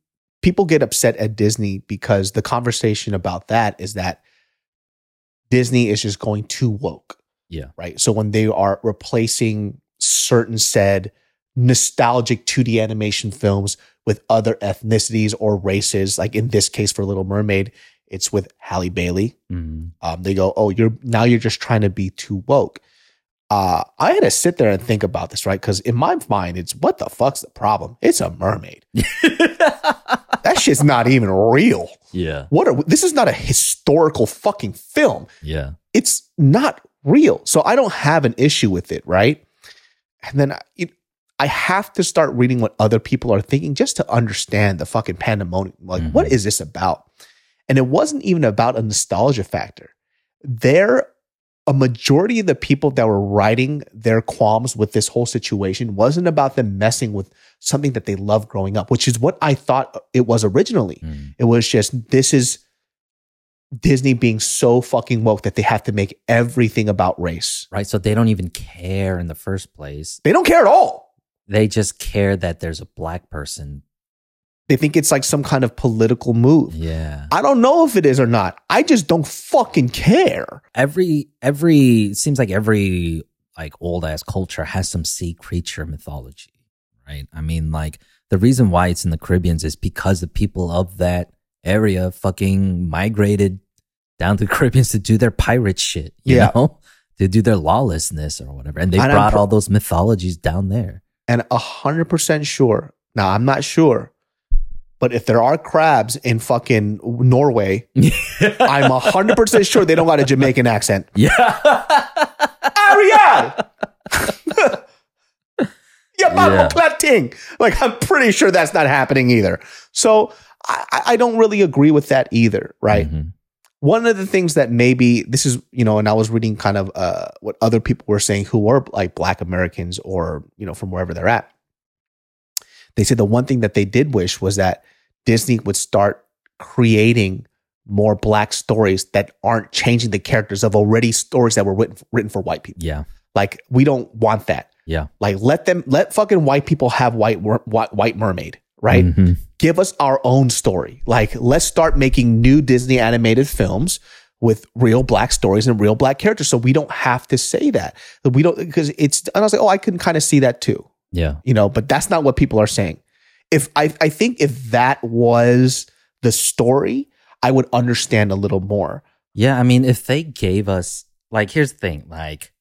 people get upset at Disney because the conversation about that is that Disney is just going too woke. Yeah. Right. So when they are replacing certain said nostalgic 2D animation films with other ethnicities or races, like in this case for Little Mermaid, it's with Halle Bailey mhm. um, they go, "Oh, you're now you're just trying to be too woke." Uh, I had to sit there and think about this, right? Because in my mind, it's what the fuck's the problem? It's a mermaid. that shit's not even real. yeah, What are this is not a historical fucking film. yeah, It's not real. So I don't have an issue with it, right? And then I, it, I have to start reading what other people are thinking just to understand the fucking pandemonium. Like, Mhm. what is this about? And it wasn't even about a nostalgia factor. There, a majority of the people that were writing their qualms with this whole situation wasn't about them messing with something that they love growing up, which is what I thought it was originally. Mm. It was just this is Disney being so fucking woke that they have to make everything about race. right. So they don't even care in the first place. They don't care at all. They just care that there's a black person. They think it's like some kind of political move. Yeah, I don't know if it is or not. I just don't fucking care. every every it seems like every like old ass culture has some sea creature mythology, right? I mean, like the reason why it's in the Caribbeans is because the people of that area fucking migrated down to the Caribbeans to do their pirate shit, you Yeah. know, to do their lawlessness or whatever, and they And brought pro- all those mythologies down there. And a hundred percent sure. Now I'm not sure, but if there are crabs in fucking Norway, I'm a hundred percent sure they don't got a Jamaican accent. yeah, Ariel. Yeah, Mama Yeah. Platting. Like, I'm pretty sure that's not happening either. So I, I- don't really agree with that either, right? Mhm. One of the things that maybe this is, you know, and I was reading kind of uh, what other people were saying who were like Black Americans or, you know, from wherever they're at. They said the one thing that they did wish was that Disney would start creating more Black stories that aren't changing the characters of already stories that were written, written for white people. yeah, Like we don't want that. Yeah, Like let them let fucking white people have white white, white mermaid, right? Mhm. Give us our own story. Like let's start making new Disney animated films with real black stories and real black characters so we don't have to say that. We don't because it's and I was like, "Oh, I can kind of see that too." yeah, You know, but that's not what people are saying. If I I think if that was the story, I would understand a little more. Yeah, I mean, if they gave us like, here's the thing, like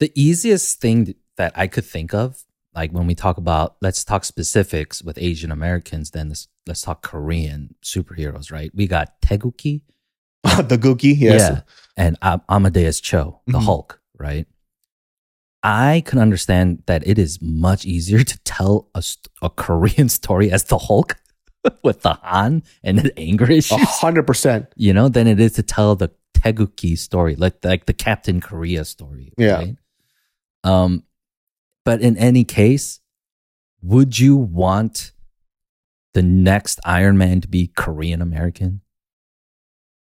the easiest thing that I could think of, like when we talk about, let's talk specifics with Asian Americans, then let's, let's talk Korean superheroes, right? We got Taegukgi, the Gookie, yes. yeah, and Am- Amadeus Cho, the Mhm. Hulk, right? I can understand that it is much easier to tell a, a Korean story as the Hulk with the Han and the anger A issues, hundred percent. you know, than it is to tell the Taegukgi story, like like the Captain Korea story. Yeah. Right? Um, but in any case, would you want the next Iron Man to be Korean American?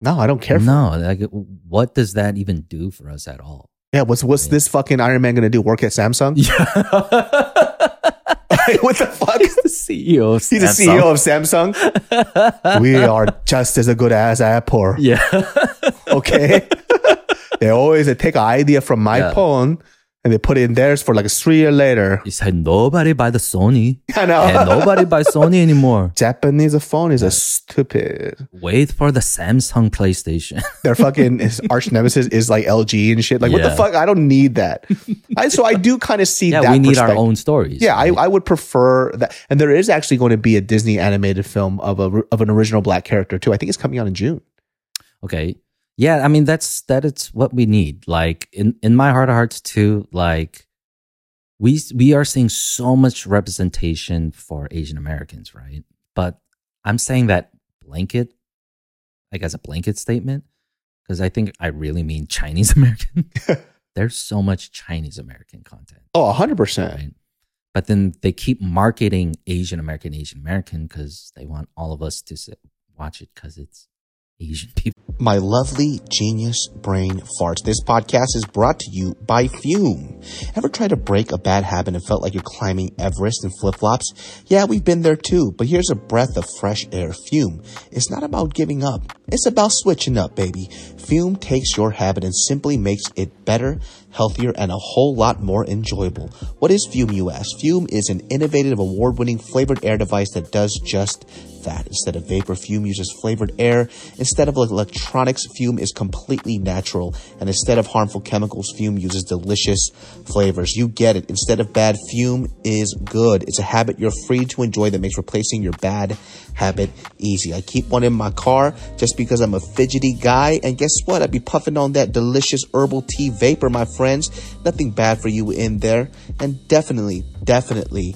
No, I don't care. No, like what does that even do for us at all? Yeah, what's what's this fucking Iron Man gonna do? Work at Samsung? Yeah. what the fuck? He's the CEO. Of He's the CEO of Samsung. we are just as good as Apple. Yeah. Okay. they always take an idea from my Yeah. phone and they put it in theirs for like three years later. He said nobody buy the Sony. I know. And nobody buy Sony anymore. Japanese phone is a stupid. Wait for the Samsung PlayStation. Their fucking arch nemesis is like LG and shit. Like what the Yeah. fuck? I don't need that. I, so I do kind of see yeah, that. we need our perspective. own stories. Yeah? I, I would prefer that. And there is actually going to be a Disney animated film of a of an original black character too. I think it's coming out in June. Okay. Yeah, I mean that's that is what we need. Like in in my heart of hearts too, like we we are seeing so much representation for Asian Americans, right? But I'm saying that blanket like as a blanket statement because I think I really mean Chinese American. There's so much Chinese American content, Oh, 100%. right? But then they keep marketing Asian American Asian American cuz they want all of us to sit, watch it cuz it's Asian people. My lovely genius brain farts. This podcast is brought to you by Fume. Ever tried to break a bad habit and felt like you're climbing Everest in flip flops? Yeah, we've been there too, but here's a breath of fresh air. Fume. It's not about giving up. It's about switching up, baby. Fume takes your habit and simply makes it better, healthier, and a whole lot more enjoyable. What is Fume, you ask? Fume is an innovative, award winning flavored air device that does just that. Instead of vapor, Fume uses flavored air. Instead of electronics, Fume is completely natural. And instead of harmful chemicals, Fume uses delicious flavors. You get it. Instead of bad, Fume is good. It's a habit you're free to enjoy that makes replacing your bad habit easy. I keep one in my car just because I'm a fidgety guy. And guess what? I'd be puffing on that delicious herbal tea vapor, my friends. Nothing bad for you in there. And definitely, definitely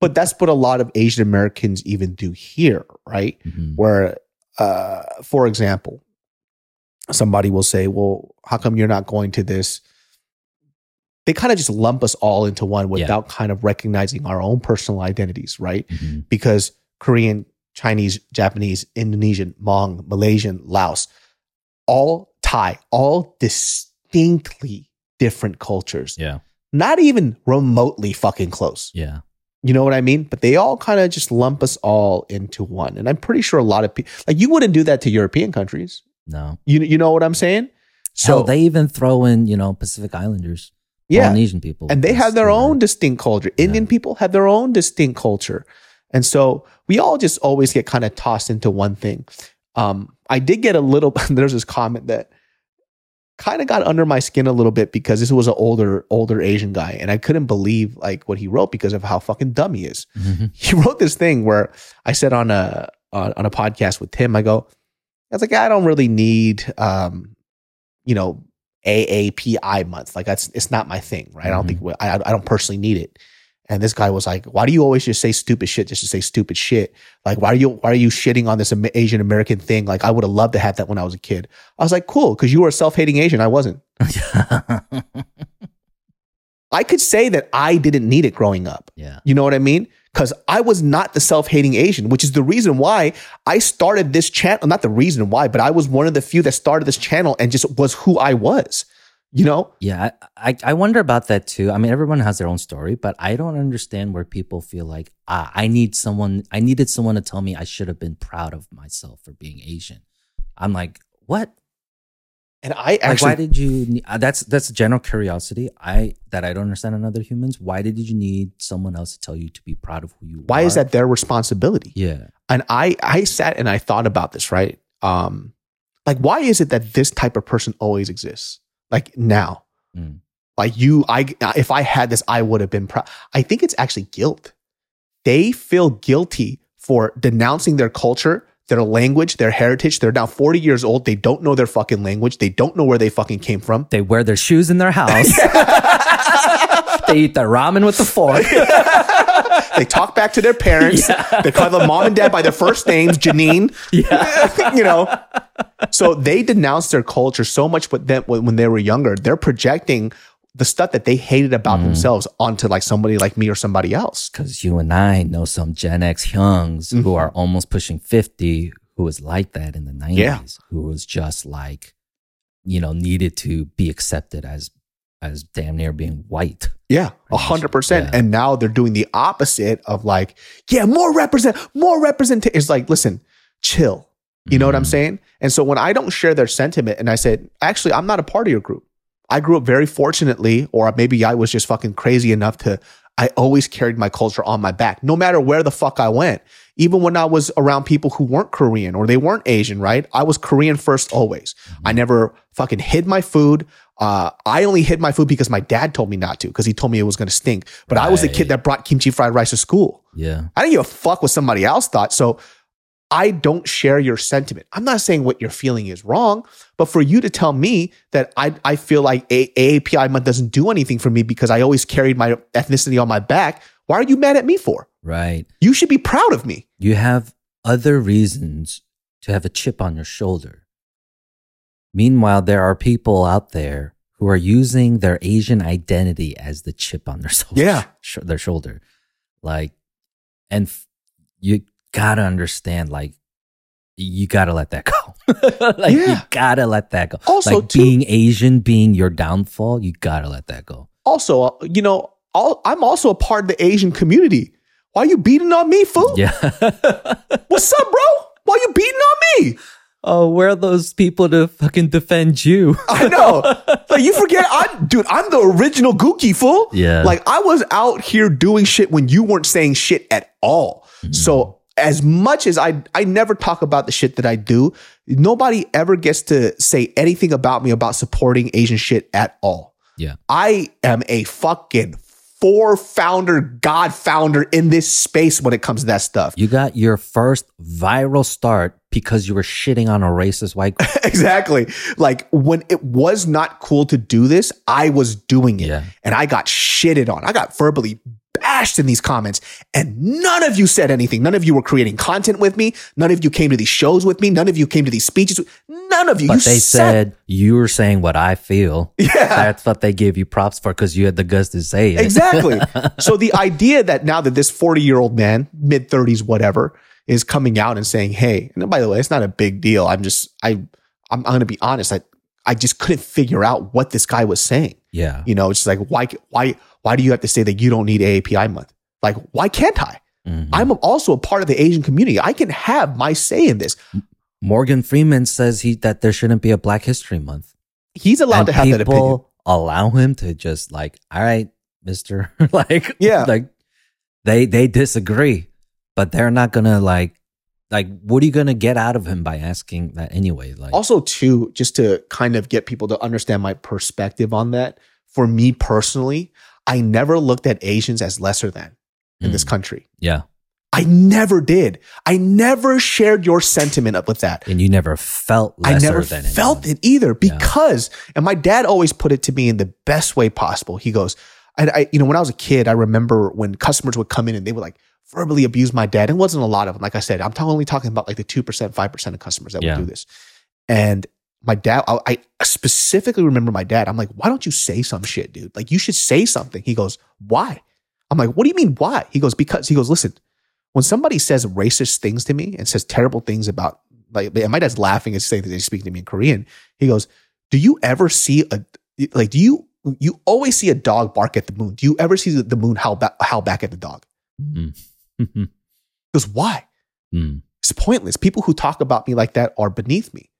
But that's what a lot of Asian Americans even do here, right? Mhm. Where, uh, for example, somebody will say, Well, how come you're not going to this? They kind of just lump us all into one Yeah. without kind of recognizing our own personal identities, right? Mhm. Because Korean, Chinese, Japanese, Indonesian, Hmong, Malaysian, Laos, all Thai, all distinctly different cultures. Yeah. Not even remotely fucking close. Yeah. You know what I mean? But they all kind of just lump us all into one. And I'm pretty sure a lot of people, like you wouldn't do that to European countries. No. You you know what I'm saying? So they even throw in, you know, Pacific Islanders, yeah, Polynesian people, and they have their their- own distinct culture. Indian people have their own distinct culture, and so we all just always get kind of tossed into one thing. Um, I did get a little. There's this comment that kind of got under my skin a little bit because this was an older older Asian guy, and I couldn't believe like what he wrote because of how fucking dumb he is. Mhm. he wrote this thing where I said on a on, on a podcast with Tim, I go, I was like, I don't really need, um, you know, AAPI month. Like that's it's not my thing, right? I don't think I I don't personally need it. And this guy was like, "Why do you always just say stupid shit just to say stupid shit? Like, why are you why are you shitting on this Asian American thing? Like, I would have loved to have that when I was a kid." I was like, "Cool," because you were a self hating Asian. I wasn't. I could say that I didn't need it growing up. yeah. You know what I mean? because I was not the self hating Asian, which is the reason why I started this channel. Not the reason why, but I was one of the few that started this channel and just was who I was. You know? Yeah, I, I, wonder about that too. I mean, everyone has their own story, but I don't understand where people feel like ah, I need someone. I needed someone to tell me I should have been proud of myself for being Asian. I'm like, what? And I Like, why did you? uh, That's that's general curiosity. I that I don't understand in other humans. Why did you need someone else to tell you to be proud of who you are? why are? is that their responsibility? Yeah, And I, I sat and I thought about this, right? Um, like, why is it that this type of person always exists? Like now, Mm. like you, I, if I had this, I would have been proud. I think it's actually guilt. They feel guilty for denouncing their culture, their language, their heritage. They're now 40 years old. They don't know their fucking language. They don't know where they fucking came from. they wear their shoes in their house. they eat their ramen with the fork. They talk back to their parents. They call them mom and dad by their first names, Janine. Yeah. you know. So they denounce their culture so much with them when when they were younger. They're projecting the stuff that they hated about Mm-hmm. themselves onto like somebody like me or somebody else. Because you and I know some Gen X youngs Mm-hmm. who are almost pushing 50 who was like that in the 90s, Yeah. who was just like, you know, needed to be accepted as as damn near being white. Yeah, a hundred percent. And now they're doing the opposite of like, yeah, more represent, more represent. It's like, listen, chill. You know what I'm Mhm. saying? And so when I don't share their sentiment, and I said, actually, I'm not a part of your group. I grew up very fortunately, or maybe I was just fucking crazy enough to. I always carried my culture on my back, no matter where the fuck I went. Even when I was around people who weren't Korean or they weren't Asian, right? I was Korean first always. I never fucking hid my food. Uh, I only hid my food because my dad told me not to, because he told me it was going to stink. But I was the kid that brought kimchi fried rice to school. Yeah. I didn't give a fuck what somebody else thought. So I don't share your sentiment. I'm not saying what you're feeling is wrong, but for you to tell me that I, I feel like A- AAPI month doesn't do anything for me because I always carried my ethnicity on my back, why are you mad at me for? Right. You should be proud of me. You have other reasons to have a chip on your shoulder. Meanwhile, there are people out there who are using their Asian identity as the chip on their shoulder. Yeah. sh- their shoulder. Like, and f- you gotta understand, like, you gotta let that go. like, you Yeah. gotta let that go. Also, like too- being Asian being your downfall, you gotta let that go. Also, uh, you know, all, I'm also a part of the Asian community. Why are you beating on me, fool? Yeah. What's up, bro? Why are you beating on me? oh, where are those people to fucking defend you? I know. like you forget, I'm dude. I'm the original Gookie fool. Yeah. Like I was out here doing shit when you weren't saying shit at all. So as much as I, I never talk about the shit that I do. Nobody ever gets to say anything about me about supporting Asian shit at all. Yeah. I am a fucking four founder, God founder in this space when it comes to that stuff. You got your first viral start because you were shitting on a racist white girl. exactly. Like when it was not cool to do this, I was doing it. Yeah. And I got shitted on. I got verbally bashed in these comments. And none of you said anything. None of you were creating content with me. None of you came to these shows with me. None of you came to these speeches. None of you. But you they sat- said you were saying what I feel. Yeah. That's what they gave you props for because you had the guts to say it. Exactly. so the idea that now that this 40 year old man, mid 30s, whatever, is coming out and saying, Hey, and by the way, it's not a big deal. I'm just, I, I'm, I'm going to be honest. I, I just couldn't figure out what this guy was saying. yeah. You know, it's just like, why, why, why do you have to say that you don't need AAPI month? Like, why can't I? Mhm. I'm also a part of the Asian community. I can have my say in this. Morgan Freeman says he that there shouldn't be a Black History Month. He's allowed and to have that opinion. people allow him to just like, all right, Mister, like, Yeah. like they they disagree, but they're not gonna like, like, what are you gonna get out of him by asking that anyway? Like, also too just to kind of get people to understand my perspective on that for me personally i never looked at asians as lesser than in this Mm. country yeah, i never did i never shared your sentiment up with that and you never felt I never than felt anyone. it either Yeah. because, and my dad always put it to me in the best way possible. He goes, and I, you know, when I was a kid, I remember when customers would come in and they would like verbally abuse my dad. It wasn't a lot of them. Like I said, I'm t- only talking about like the 2%, 5% of customers that Yeah. would do this. And my dad, I, I specifically remember my dad. I'm like, why don't you say some shit, dude? Like you should say something. He goes, why? I'm like, what do you mean why? He goes, because he goes, listen, when somebody says racist things to me and says terrible things about like and my dad's laughing and saying that he's speaking to me in Korean. He goes, Do you ever see a like do you you always see a dog bark at the moon? Do you ever see the moon howl back, howl back at the dog? Mm. He goes, Why? Mm. It's pointless. People who talk about me like that are beneath me.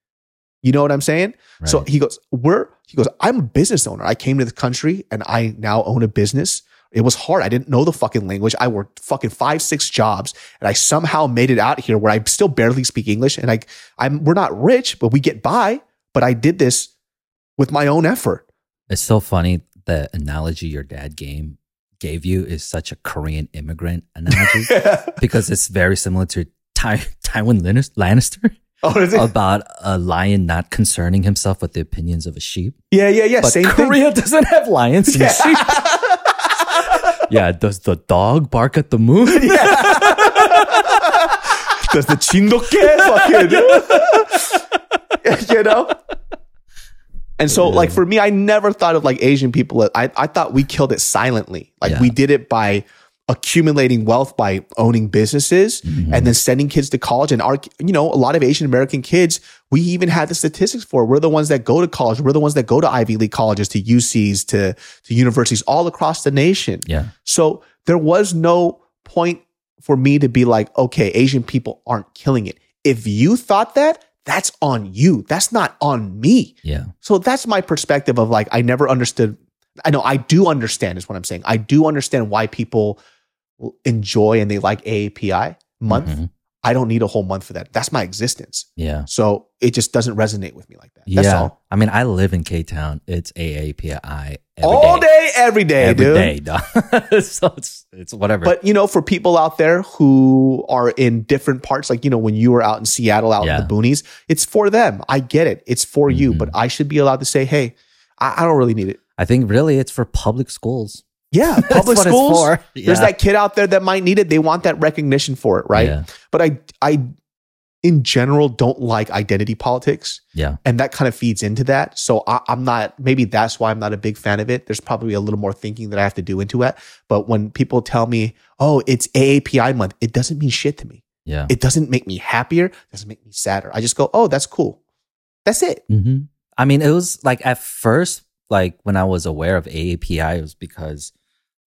You know what I'm saying? So he goes, We're he goes, I'm a business owner. I came to the country and I now own a business. It was hard. I didn't know the fucking language. I worked fucking five, six jobs and I somehow made it out here where I still barely speak English. And I I'm we're not rich, but we get by. But I did this with my own effort. It's so funny the analogy your dad game gave you is such a Korean immigrant analogy because it's very similar to Ty- Tywin Lannister Oh, is it? about a lion not concerning himself with the opinions of a sheep. yeah, yeah, yeah. But Same Korea doesn't have lions and Yeah. sheep. yeah, does the dog bark at the moon? thing. Does the chindoke fucking, you know? And so, like for me, I never thought of like Asian people. I I thought we killed it silently. Like Yeah. we did it by accumulating wealth by owning businesses Mm-hmm. and then sending kids to college. And our, you know, a lot of Asian American kids, we even had the statistics for. We're the ones that go to college. We're the ones that go to Ivy League colleges, to UCs, to to universities all across the nation. Yeah. So there was no point for me to be like, okay, Asian people aren't killing it. If you thought that, that's on you. That's not on me. Yeah. So that's my perspective of like, I never understood. I know I do understand is what I'm saying. I do understand why people enjoy and they like AAPI month. Mhm. I don't need a whole month for that. That's my existence. Yeah. So it just doesn't resonate with me like that. That's yeah. all. I mean, I live in K Town. It's AAPI every all day, every day, every dude. day, dog. so it's it's whatever. But you know, for people out there who are in different parts, like you know, when you were out in Seattle, out Yeah. in the boonies, it's for them. I get it. It's for you, Mhm. but I should be allowed to say, "Hey, I, I don't really need it." I think really it's for public schools. Yeah, public schools. for. There's that kid out there that might need it. They want that recognition for it, right? Yeah. But I, I, in general, don't like identity politics. Yeah. and that kind of feeds into that. So I, I'm not. Maybe that's why I'm not a big fan of it. There's probably a little more thinking that I have to do into it. But when people tell me, "Oh, it's AAPI month," it doesn't mean shit to me. Yeah. It doesn't make me happier. It doesn't make me sadder. I just go, "Oh, that's cool." That's it. hmm I mean, it was like at first, like when I was aware of AAPI, it was because,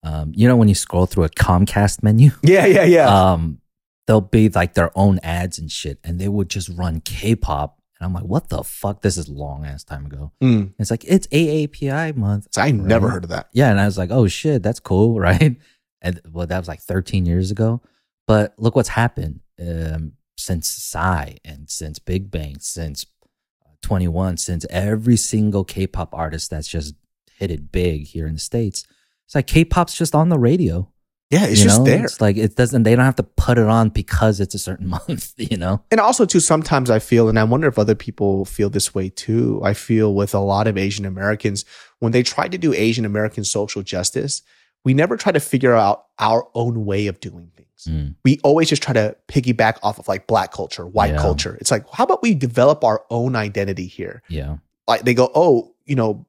um, you know, when you scroll through a Comcast menu, Yeah, yeah, yeah. um, there'll be like their own ads and shit, and they would just run K-pop, and I'm like, what the fuck? This is long ass time ago. Mm. It's like it's AAPI month. So I never heard of that. Yeah, and I was like, oh shit, that's cool, right? And well, that was like 13 years ago. But look what's happened um, since Psy and since Big Bang, since uh, 2NE1, since every single K-pop artist that's just hit it big here in the states. It's like K-pop's just on the radio. Yeah, it's you just know? there. It's like it doesn't. They don't have to put it on because it's a certain month. You know? And also, too, sometimes I feel, and I wonder if other people feel this way too. I feel with a lot of Asian Americans, when they try to do Asian American social justice, we never try to figure out our own way of doing things. Mm. We always just try to piggyback off of like black culture, white Yeah. culture. It's like, how about we develop our own identity here? Yeah. Like they go, oh, you know,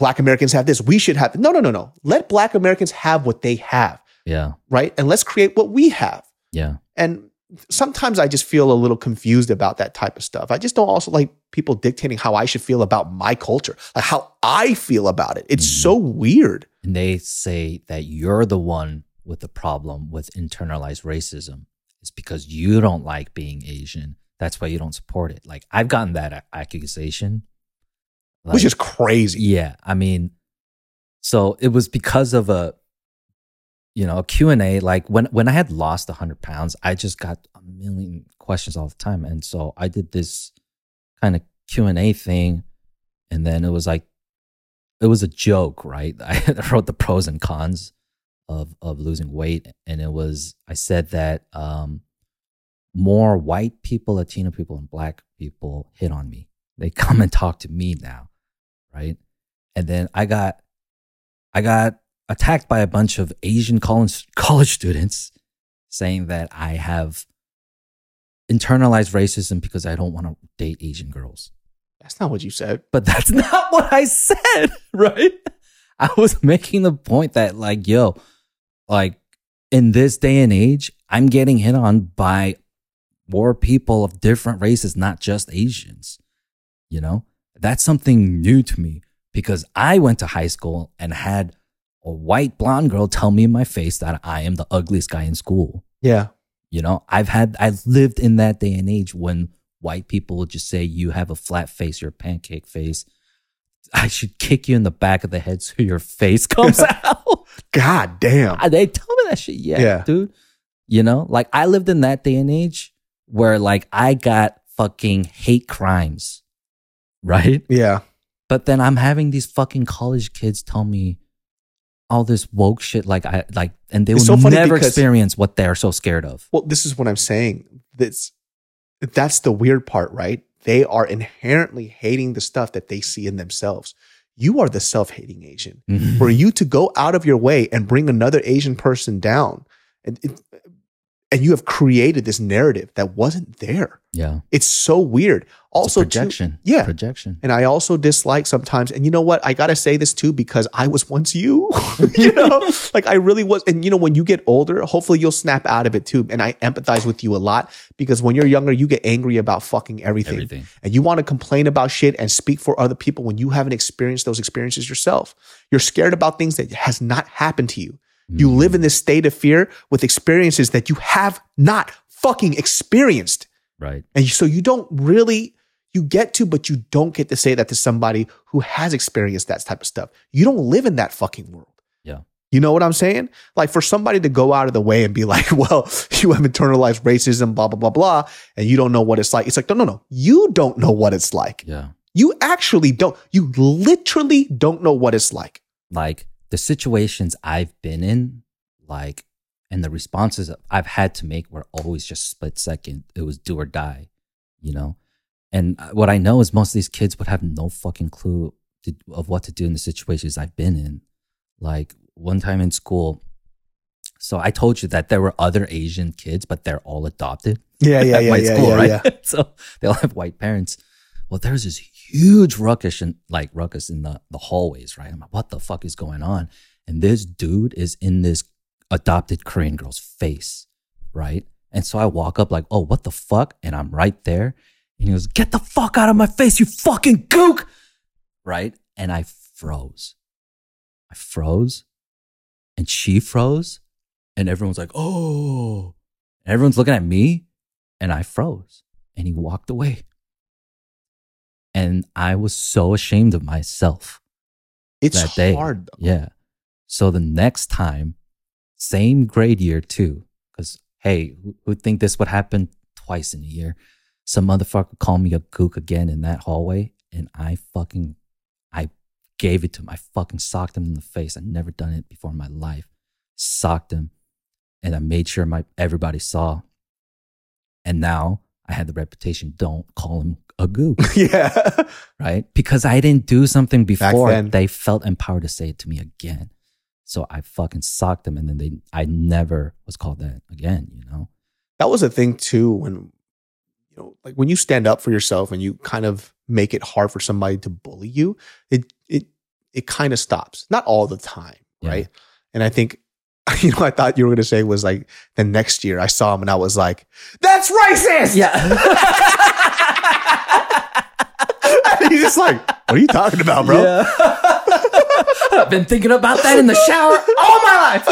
black Americans have this. We should have. No, no, no, no. Let black Americans have what they have, Yeah. right? And let's create what we have. Yeah. And sometimes I just feel a little confused about that type of stuff. I just don't also like people dictating how I should feel about my culture, like how I feel about it. It's Mhm. so weird. and they say that you're the one with the problem with internalized racism it's because you don't like being asian that's why you don't support it like i've gotten that a- accusation which Like, is crazy. yeah i mean so it was because of a you know a q&a like when when i had lost 100 pounds i just got a million questions all the time. And so i did this kind of q&a thing and then it was like it was a joke right? I wrote the pros and cons of of losing weight and it was i said that um more white people latino people and black people hit on me. They come and talk to me now right and then i got i got attacked by a bunch of asian college college students saying that i have internalized racism because i don't want to date asian girls That's not what you said. but that's not what I said, right? I was making the point that, like, yo, like in this day and age, I'm getting hit on by more people of different races, not just Asians. You know, that's something new to me because I went to high school and had a white blonde girl tell me in my face that I am the ugliest guy in school. Yeah. You know, I've had, I've lived in that day and age when white people would just say, you have a flat face, you're a pancake face. I should kick you in the back of the head so your face comes out. God damn. Ah, They tell me that shit. Yeah, Yeah. dude. You know, like I lived in that day and age where like I got fucking hate crimes, right? Yeah. But then I'm having these fucking college kids tell me all this woke shit, like I like, and they It's will so never because- experience what they're so scared of. Well, this is what I'm saying. That's that's the weird part, right? They are inherently hating the stuff that they see in themselves. You are the self-hating Asian. Mhm. For you to go out of your way and bring another Asian person down, and it, and you have created this narrative that wasn't there. Yeah. It's so weird. Also, too- projection. yeah, Projection. And I also dislike sometimes, and you know what? I gotta say this too because I was once you. you know, like I really was. And you know, when you get older, hopefully you'll snap out of it too. And I empathize with you a lot because when you're younger, you get angry about fucking everything, Everything. and you want to complain about shit and speak for other people when you haven't experienced those experiences yourself. You're scared about things that has not happened to you. You Mm. live in this state of fear with experiences that you have not fucking experienced. Right. And so you don't really, you get to, but you don't get to say that to somebody who has experienced that type of stuff. You don't live in that fucking world. Yeah. You know what I'm saying? Like for somebody to go out of the way and be like, well, you have internalized racism, blah, blah, blah, blah, and you don't know what it's like. It's like, no, no, no. You don't know what it's like. Yeah. You actually don't. You literally don't know what it's like. like the situations I've been in, like, and the responses I've had to make were always just split second. It was do or die, you know? And uh, what I know is most of these kids would have no fucking clue to, of what to do in the situations I've been in. Like, one time in school, so I told you that there were other Asian kids, but they're all adopted. Yeah, yeah, at yeah, my yeah, school, yeah, right? yeah. so they all have white parents. Well, there's this huge ruckus in like ruckus in the, the hallways, right? I'm like, what the fuck is going on? And this dude is in this adopted Korean girl's face, right? And so I walk up like, oh, what the fuck? And I'm right there. And he goes, get the fuck out of my face, you fucking gook. Right? And I froze. I froze. And she froze. And everyone's like, oh. And everyone's looking at me. And I froze. And he walked away. And I was so ashamed of myself It's that day. hard. Though. Yeah. So the next time, same grade year too, because hey, who would think this would happen twice in a year? Some motherfucker called me a gook again in that hallway, and I fucking, I gave it to him. I fucking socked him in the face. I'd never done it before in my life. Socked him, and I made sure my everybody saw. And now I had the reputation. Don't call him a gook yeah. right? Because I didn't do something before, they felt empowered to say it to me again. So I fucking socked them, and then they, I never was called that again. You know? that was a thing too when you know like when you stand up for yourself and you kind of make it hard for somebody to bully you it it it kind of stops not all the time Yeah. right and i think you know i thought you were going to say was like the next year i saw him and i was like that's racist and he's just like what are you talking about bro I've been thinking about that in the shower all my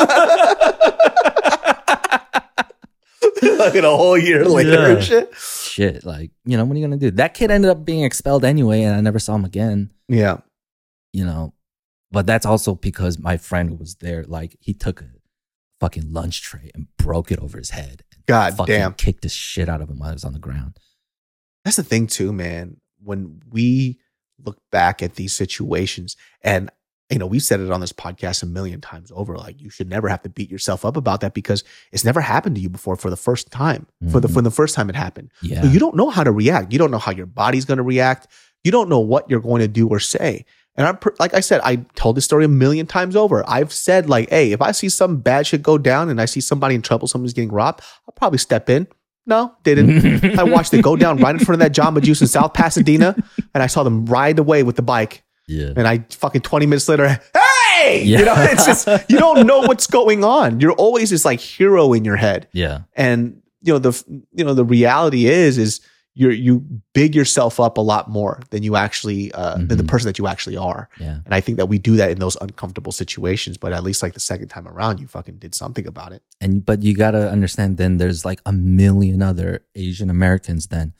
life. like in a whole year later Yeah. and shit Shit, like you know, what are you gonna do? That kid ended up being expelled anyway, and I never saw him again. yeah You know, but that's also because my friend who was there, like he took a fucking lunch tray and broke it over his head. And God fucking damn. Kicked the shit out of him while he was on the ground. That's the thing too, man. When we look back at these situations and you know, we've said it on this podcast a million times over. Like, you should never have to beat yourself up about that because it's never happened to you before for the first time. For the Mhm. for the first time it happened. Yeah. So you don't know how to react. You don't know how your body's going to react. You don't know what you're going to do or say. And I'm like I said, I told this story a million times over. I've said like, hey, if I see some bad shit go down and I see somebody in trouble, somebody's getting robbed, I'll probably step in. No, didn't. I watched it go down right in front of that Jamba Juice in South Pasadena, and I saw them ride away with the bike. Yeah. And I fucking 20 minutes later, hey, hey, you know, it's just you don't know what's going on. You're always this like hero in your head, Yeah. and you know the you know the reality is is you you big yourself up a lot more than you actually uh, than the Mhm. person that you actually are. Yeah. And I think that we do that in those uncomfortable situations. But at least like the second time around, you fucking did something about it. And but you gotta understand then there's like a million other Asian Americans then.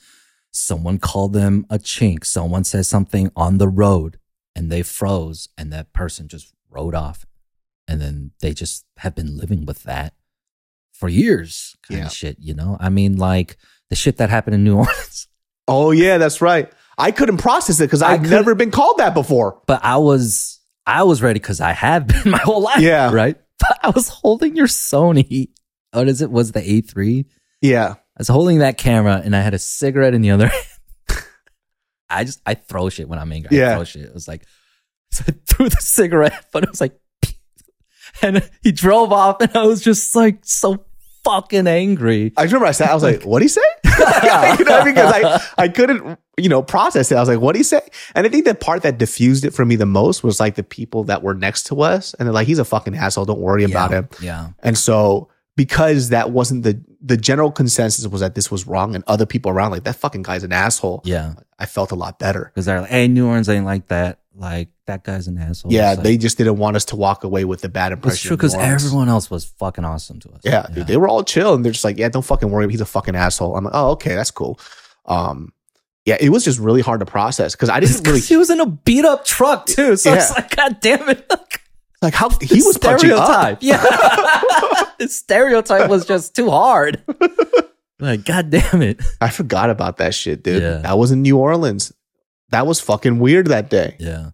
Someone called them a chink. Someone says something on the road and they froze and that person just rode off. And then they just have been living with that for years kind Yeah. of shit, you know? I mean, like the shit that happened in New Orleans. Oh yeah, that's right. I couldn't process it because I've couldn't- never been called that before. But I was I was ready because I have been my whole life. Yeah. Right. But I was holding your Sony. What is it? Was the A3? Yeah. I was holding that camera and I had a cigarette in the other hand. I just I throw shit when I'm angry. Yeah. I throw shit. It was like so I threw the cigarette, but it was like and he drove off and I was just like so fucking angry. I remember I said, I was like, what'd he say? you know, because I, I couldn't, you know, process it. I was like, what do you say? And I think the part that diffused it for me the most was like the people that were next to us. And they're like, he's a fucking asshole. Don't worry about him. Yeah. And so because that wasn't the, the general consensus was that this was wrong and other people around like that fucking guy's an asshole. Yeah. I felt a lot better. Because they're like, hey, New Orleans ain't like that. Like that guy's an asshole. Yeah. Like, they just didn't want us to walk away with the bad impression. It's true because everyone else was fucking awesome to us. Yeah, dude, they were all chill and they're just like, yeah, don't fucking worry. He's a fucking asshole. I'm like, oh, okay, that's cool. Um, yeah, it was just really hard to process because I didn't really He was in a beat up truck too. So it's Yeah. like, God damn it. like how he was punching up. stereotype. Yeah. the stereotype was just too hard. Like, God damn it. I forgot about that shit, dude. Yeah. That was in New Orleans. That was fucking weird that day. Yeah.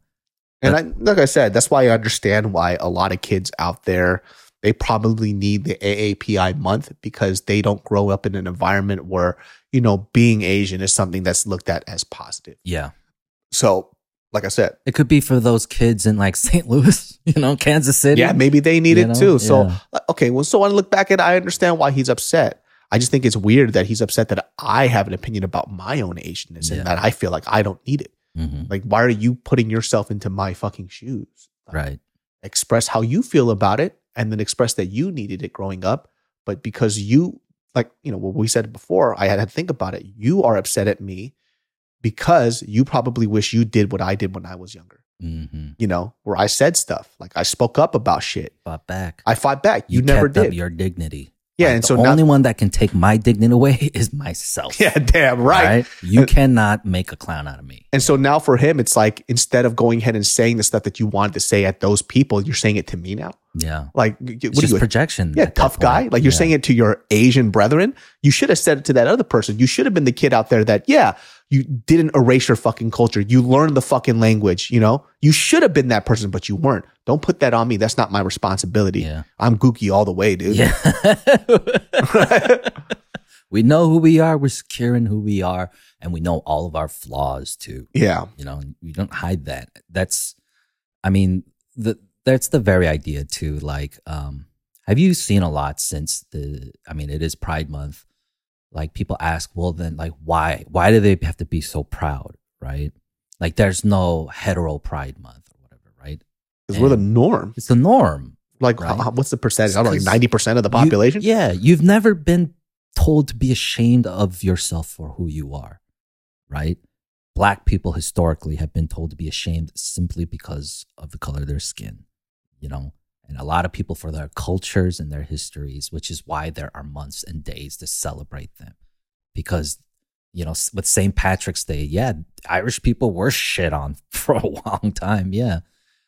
And I, like I said, that's why I understand why a lot of kids out there they probably need the AAPI month because they don't grow up in an environment where you know being Asian is something that's looked at as positive. Yeah. So, like I said, It could be for those kids in like St. Louis, you know, Kansas City. yeah, maybe they need it know? too. So, Yeah. uh, okay, well, so when I look back at, it, I understand why he's upset. I just think it's weird that he's upset that I have an opinion about my own Asianness Yeah. and that I feel like I don't need it. Mhm. Like, why are you putting yourself into my fucking shoes? Like, Right. Express how you feel about it and then express that you needed it growing up. But because you, like, you know, what we said before, I had to think about it. You are upset at me because you probably wish you did what I did when I was younger, Mm-hmm. you know, where I said stuff. Like, I spoke up about shit. Fought back. I fought back. You, never kept up did. your dignity. Yeah, Like, and the so now- only one that can take my dignity away is myself. yeah, damn right. You And- cannot make a clown out of me. And so now for him, it's like instead of going ahead and saying the stuff that you wanted to say at those people, you're saying it to me now. Yeah. Like, y- It's what just you, projection. Yeah, tough guy. Like you're Yeah. saying it to your Asian brethren. You should have said it to that other person. You should have been the kid out there that, yeah, you didn't erase your fucking culture. You learned the fucking language, you know? You should have been that person, but you weren't. Don't put that on me. That's not my responsibility. Yeah. I'm gooky all the way, dude. Yeah. we know who we are. We're secure in who we are. And we know all of our flaws too. Yeah. You know, we don't hide that. That's, I mean, the, that's the very idea too. Like, um, have you seen a lot since the, I mean, it is Pride Month. Like people ask, well, then like, why, why do they have to be so proud? Right. Like there's no hetero Pride Month or whatever. Right. Because we're the norm. It's the norm. Like, Right. how- what's the percentage? I don't know, like 90% of the you- population? yeah, you've never been told to be ashamed of yourself for who you are, right? Black people historically have been told to be ashamed simply because of the color of their skin, you know, and a lot of people for their cultures and their histories, which is why there are months and days to celebrate them. Because, you know, with St. Patrick's Day, yeah, Irish people were shit on for a long time. Yeah.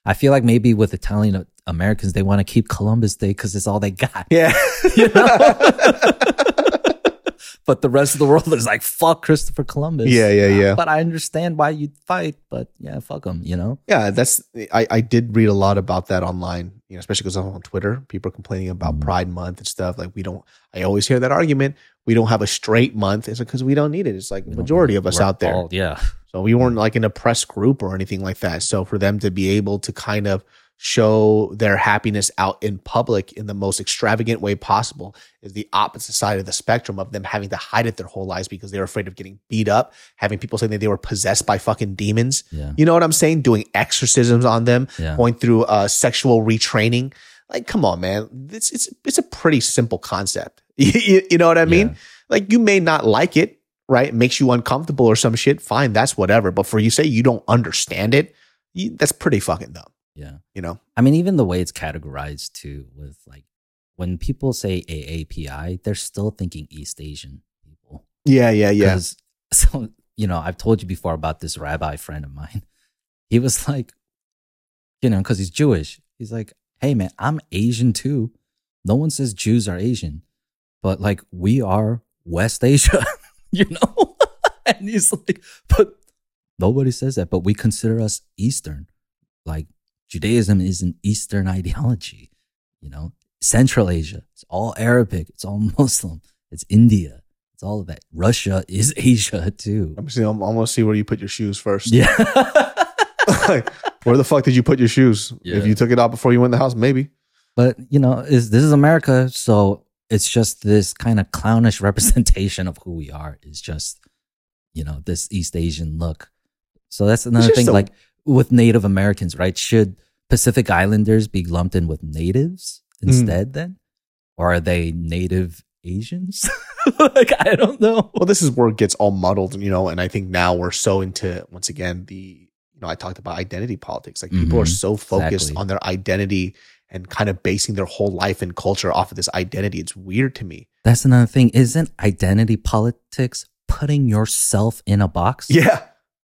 I feel like maybe with Italian uh, Americans, they want to keep Columbus Day because it's all they got. Yeah. You know? but the rest of the world is like, fuck Christopher Columbus. Yeah, yeah, yeah. But I understand why you'd fight, but yeah, fuck him, you know? Yeah, that's I, I did read a lot about that online, you know, especially because I'm on Twitter. People are complaining about Mm. Pride Month and stuff. Like we don't I always hear that argument. We don't have a straight month. It's because we don't need it. It's like the majority of us out there. all- yeah. So we weren't like an oppressed group or anything like that. So for them to be able to kind of show their happiness out in public in the most extravagant way possible is the opposite side of the spectrum of them having to hide it their whole lives because they were afraid of getting beat up, having people saying that they were possessed by fucking demons. Yeah. You know what I'm saying? Doing exorcisms on them, Yeah. going through uh, sexual retraining. Like, come on, man. It's it's it's a pretty simple concept. you, you know what I mean? Yeah. Like, you may not like it, right? It makes you uncomfortable or some shit. Fine, that's whatever. But for you say you don't understand it, you, that's pretty fucking dumb. Yeah. You know? I mean, even the way it's categorized too, with like when people say AAPI, they're still thinking East Asian people. Yeah, yeah, yeah. So, you know, I've told you before about this rabbi friend of mine. He was like, you know, because he's Jewish. He's like, hey, man, I'm Asian too. No one says Jews are Asian, but like we are West Asia, you know? and he's like, but nobody says that, but we consider us Eastern. Like Judaism is an Eastern ideology, you know? Central Asia, it's all Arabic, it's all Muslim, it's India, it's all of that. Russia is Asia too. I'm see, I'm, see where you put your shoes first. Yeah. Like, where the fuck did you put your shoes? Yeah. If you took it out before you went in the house, maybe. But you know, is this is America, so it's just this kind of clownish representation of who we are. Is just you know this East Asian look. So that's another thing. a- like with Native Americans, right? Should Pacific Islanders be lumped in with natives Mm. instead, then, or are they Native Asians? like I don't know. Well, this is where it gets all muddled, you know, and I think now we're so into once again the you know, I talked about identity politics. Like people are Mhm. so focused Exactly. on their identity and kind of basing their whole life and culture off of this identity. It's weird to me. That's another thing. Isn't identity politics putting yourself in a box? Yeah.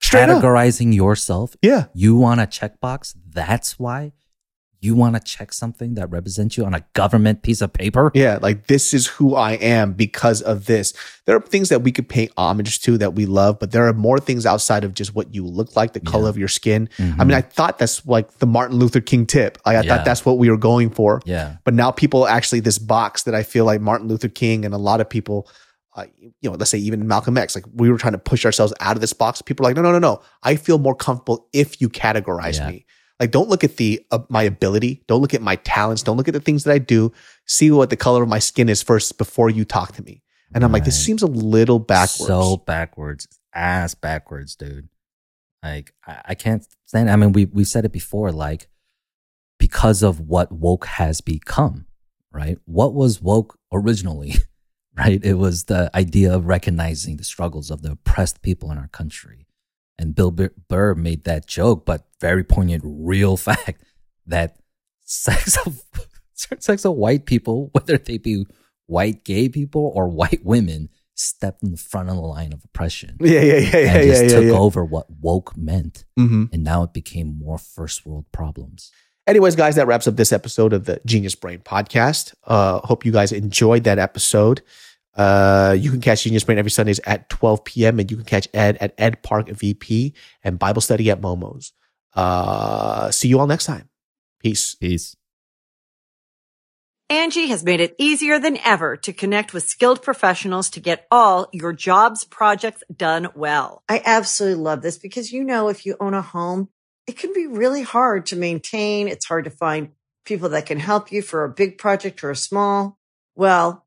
Straight up. categorizing yourself. Yeah. You want a checkbox. That's why you want to check something that represents you on a government piece of paper. Yeah, like this is who I am because of this. There are things that we could pay homage to that we love, but there are more things outside of just what you look like, the color Yeah. of your skin. I Mhm. mean, I thought that's like the Martin Luther King tip. Like, I Yeah. thought that's what we were going for. Yeah. But now people actually this box that I feel like Martin Luther King and a lot of people, uh, you know, let's say even Malcolm X, like we were trying to push ourselves out of this box. People are like, no, no, no, no. I feel more comfortable if you categorize Yeah. me. Like, don't look at the uh, my ability. Don't look at my talents. Don't look at the things that I do. See what the color of my skin is first before you talk to me. And I'm like, this seems a little backwards. So backwards, ass backwards, dude. Like I, I can't stand. I mean, we we said it before. Like because of what woke has become, right? What was woke originally, right? It was the idea of recognizing the struggles of the oppressed people in our country. And Bill Burr made that joke, but very poignant, real fact that sex of sex of white people, whether they be white gay people or white women, stepped in the front of the line of oppression. Yeah, yeah, yeah, yeah, and just yeah, yeah, took yeah. over what woke meant, Mhm. and now it became more first world problems. Anyways, guys, that wraps up this episode of the Genius Brain podcast. Uh, hope you guys enjoyed that episode. Uh, you can catch Genius Brain every Sundays at 12 p.m. and you can catch Ed at Ed Park VP and Bible study at Momo's. Uh, see you all next time. Peace. Peace. Angi has made it easier than ever to connect with skilled professionals to get all your jobs projects done well. I absolutely love this because, you know, if you own a home, it can be really hard to maintain. It's hard to find people that can help you for a big project or a small. Well,